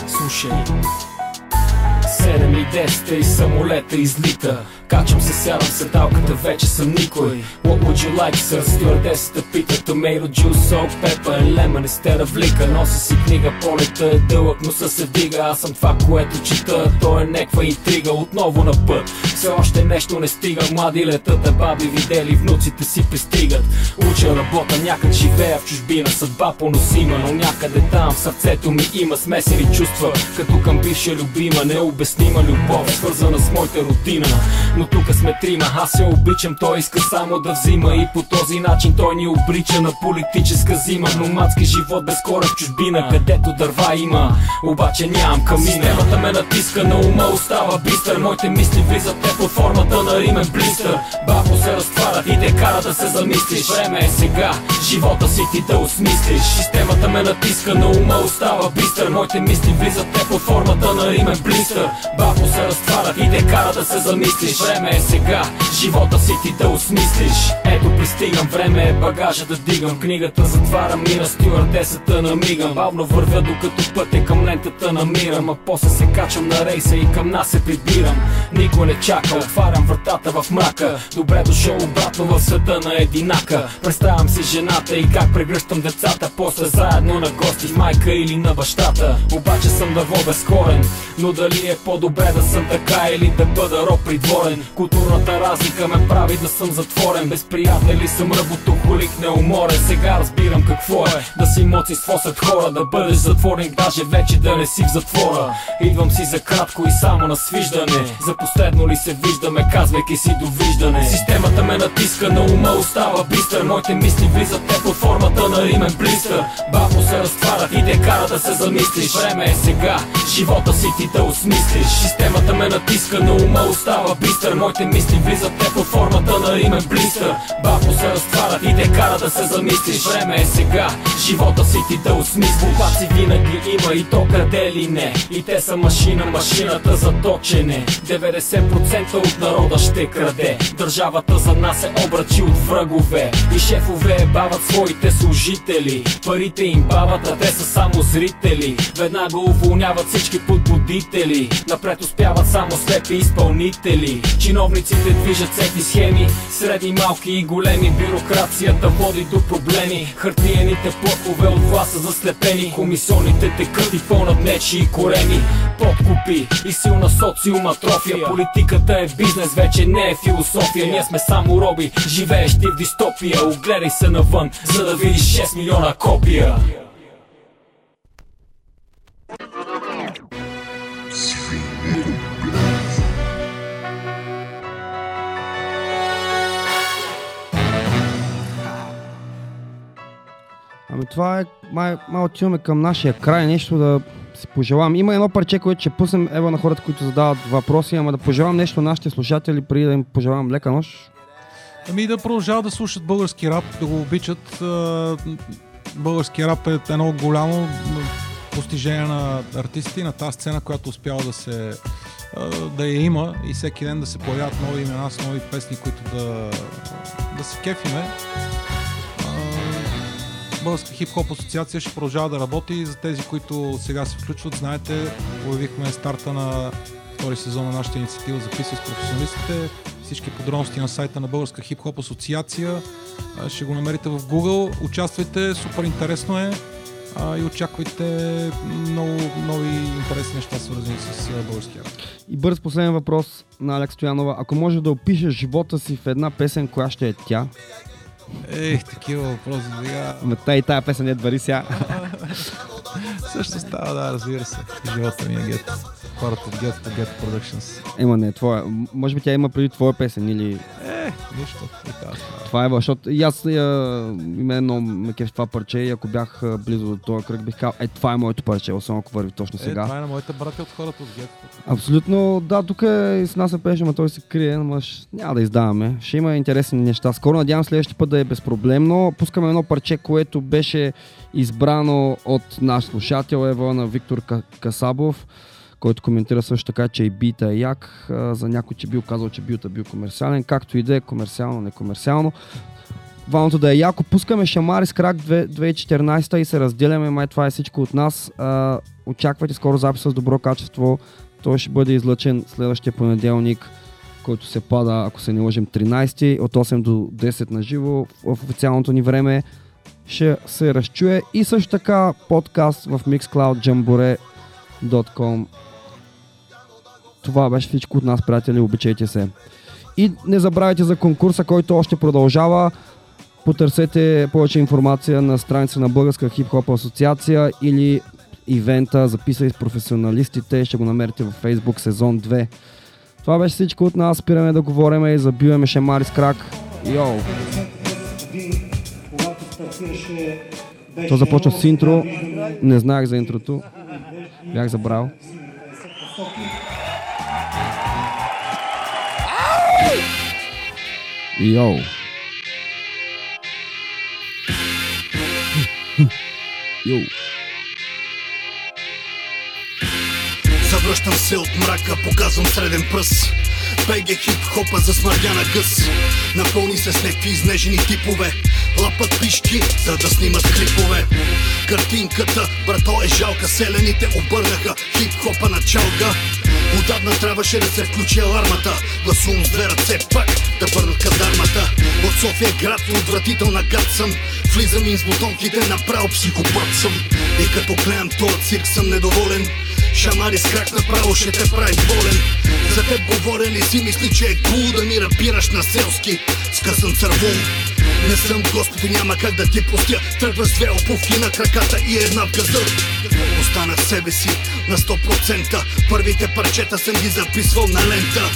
苏神。7 и 10 и самолета излита. Качвам се, сядам седалката, вече съм никой. What would you like, sir? Стюардесата пита Tomato juice, salt, pepper and lemon Сте да влика, нося си книга Полета е дълъг, но се вдига. Аз съм това, което чета. Той е неква интрига, отново на път. Все още нещо не стига. Млади летата, баби видели Внуците си пристигат. Уча, работа, някак живея в чужбина. Съдба поносима, но някъде там В сърцето ми има смесени чувства. Като към бивша любима Необяснима любов свързана с моята родина. Но тук сме трима, аз се обичам, той иска само да взима. И по този начин той ни обрича на политическа зима. Номадски живот без кора в чужбина, където дърва има. Обаче нямам камина Системата ме натиска, на ума остава бистър Моите мисли влизат те под формата на римен блистър. Бавно се разтварят и те кара да се замислиш. Време е сега, живота си ти да осмислиш. Системата ме натиска, на ума остава бистър Моите мисли влизат те под формата на римен блистър Бавно се разтварят и те кара да се замислиш. Време е сега, живота си ти да осмислиш. Ето пристигам, време е багажа да дигам. Книгата затварям и на стюардесата намигам. Бавно вървя докато пътя към лентата намирам. А после се качвам на рейса и към нас се прибирам. Никой не чака, отварям вратата в мрака. Добре дошъл обратно в света на единака. Представям си жената и как прегръщам децата. После заедно на гости в майка или на бащата. Обаче съм дърво безкорен Но дали е по-добре да съм така или да бъда роб придворен? Културната разлика ме прави да съм затворен Без приятели съм работохолик неуморен. Сега разбирам какво е. Да си младсинство след хора Да бъдеш затворник, даже вече да не си в затвора. Идвам си за кратко и само на свиждане. За последно ли се виждаме, казвайки си довиждане. Системата ме натиска, на ума остава бистър Моите мисли влизат те под формата на римен блистър. Бавно се разтварят и те кара да се замислиш. Време е сега, живота си ти да осмислиш. Системата ме натиска, на ума остава бистър Моите мисли влизат те под формата на римен блистър. Бавно се разтварят и те кара да се замислиш. Време е сега, живота си ти да осмислиш Бухаци винаги има и то къде ли не. И те са машина, машината за точене. 90% от народа ще краде. Държавата за нас е обрачи от врагове. И шефове бават своите служители. Парите им бават, а те са само зрители. Веднага уволняват всички подбудители. Напред успяват само слепи изпълнители. Чиновниците движат всеки схеми. Средни, малки и големи Бюрокрацията води до проблеми. Хартиените плъхове от власт са заслепени Комисионните текат и пълнат нечи кореми Подкупи и силна социуматрофия Политиката е бизнес, вече не е философия. Ние сме само роби, живеещи в дистопия. Огледай се навън, за да видиш 6 милиона копия Ами това е, май, май отиваме към нашия край, нещо да си пожелавам. Има едно парче, което ще пуснем ева на хората, които задават въпроси, ама да пожелавам нещо на нашите слушатели, преди да им пожелавам лека нощ. Ами да продължават да слушат български рап, да го обичат. Български рап е едно голямо постижение на артисти на тази сцена, която успява да се да я има и всеки ден да се появяват нови имена с нови песни, които да, да се кефиме. Българска хип-хоп асоциация ще продължава да работи за тези, които сега се включват, знаете, обявихме старта на втори сезон на нашата инициатива Записвай с професионалистите. Всички подробности на сайта на Българска хип-хоп асоциация. Ще го намерите в Google. Участвайте, супер интересно е и очаквайте много нови интересни неща, свързани с българския рап. И бърз последен въпрос на Алекс Стоянова. Ако може да опишеш живота си в една песен, коя ще е тя? Ех, такива въпроси сега. Ма и тая песен не двари сега. Също става, да, разбира се. Живота ми е гет. Хората от Get to Get Productions. Ема не, твоя. Може би тя има преди твоя песен или... Е, нищо. Това е, защото и аз я, има едно ме кеф това парче и ако бях а, близо до този кръг, бих казал, е, това е моето парче, особено ако върви точно Е, сега. това е на моите брати от хората от Get. Абсолютно, да, тук е и с нас е пеше, но той се крие, но ш- няма да издаваме. Ще има интересни неща. Скоро надявам следващия път да е безпроблемно. Пускаме едно парче, което беше избрано от наш слушател, ево на Виктор Ка- Касабов, който коментира също така, че и бита е як. За някой, че бил казал, че бита бил комерциален, както и да е комерциално, некомерциално. Валното да е яко. Пускаме Шамари с крак 2 2014 и се разделяме. Май това е всичко от нас. Очаквайте скоро запис с добро качество. Той ще бъде излъчен следващия понеделник, който се пада, ако се не лъжим, 13 от 8 до 10 на живо в официалното ни време. Ще се разчуе и също така подкаст в mixcloud.jambore.com Това беше всичко от нас, приятели. Обичайте се. И не забравяйте за конкурса, който още продължава. Потърсете повече информация на страница на Българска хип-хоп асоциация или ивента, записали с професионалистите, ще го намерите във Facebook сезон 2. Това беше всичко от нас, спираме да говорим и забиваме шемари с крак. Йоу! То започва с интро, не знаех за интрото, бях забрал. Йоу! Йоу! Завръщам се от мрака, показвам среден пръст. Беге хип-хопа за смърдяна гъс. Напълни се с някакви изнежени типове. Лапат пишки, за да снимат клипове. Картинката, брато е жалка. Селените обърнаха хип-хопа на чалга Отдавна трябваше да се включи алармата. Гласувам с две ръце пак да върнат казармата. От София град и отвратителна гад съм. Влизам им с бутонките, направо психопат съм. И като гледам този цирк съм недоволен Шамари с крак направо ще те прави болен. За теб говоря ли си мисли, че е кул да ми рапираш на селски. Скъсан цървул не съм Господ и няма как да ти пустя Тръгваш две обувки на краката и една в газа. Останах себе си на 100% Първите парчета съм ги записвал на лента.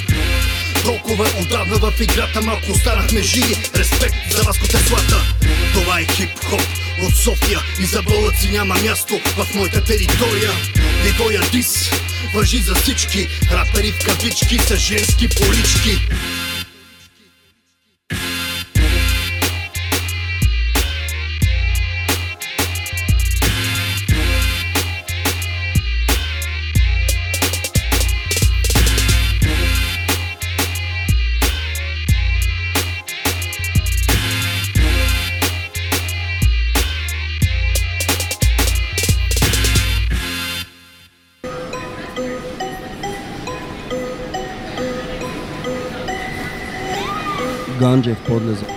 Толкова отдавна в играта малко останахме живи Респект за вас котеслата Това е хип-хоп от София. И за бълъци няма място в моята територия И тоя дис въжи за всички. Рапери в кавички са женски полички Project Podlasm.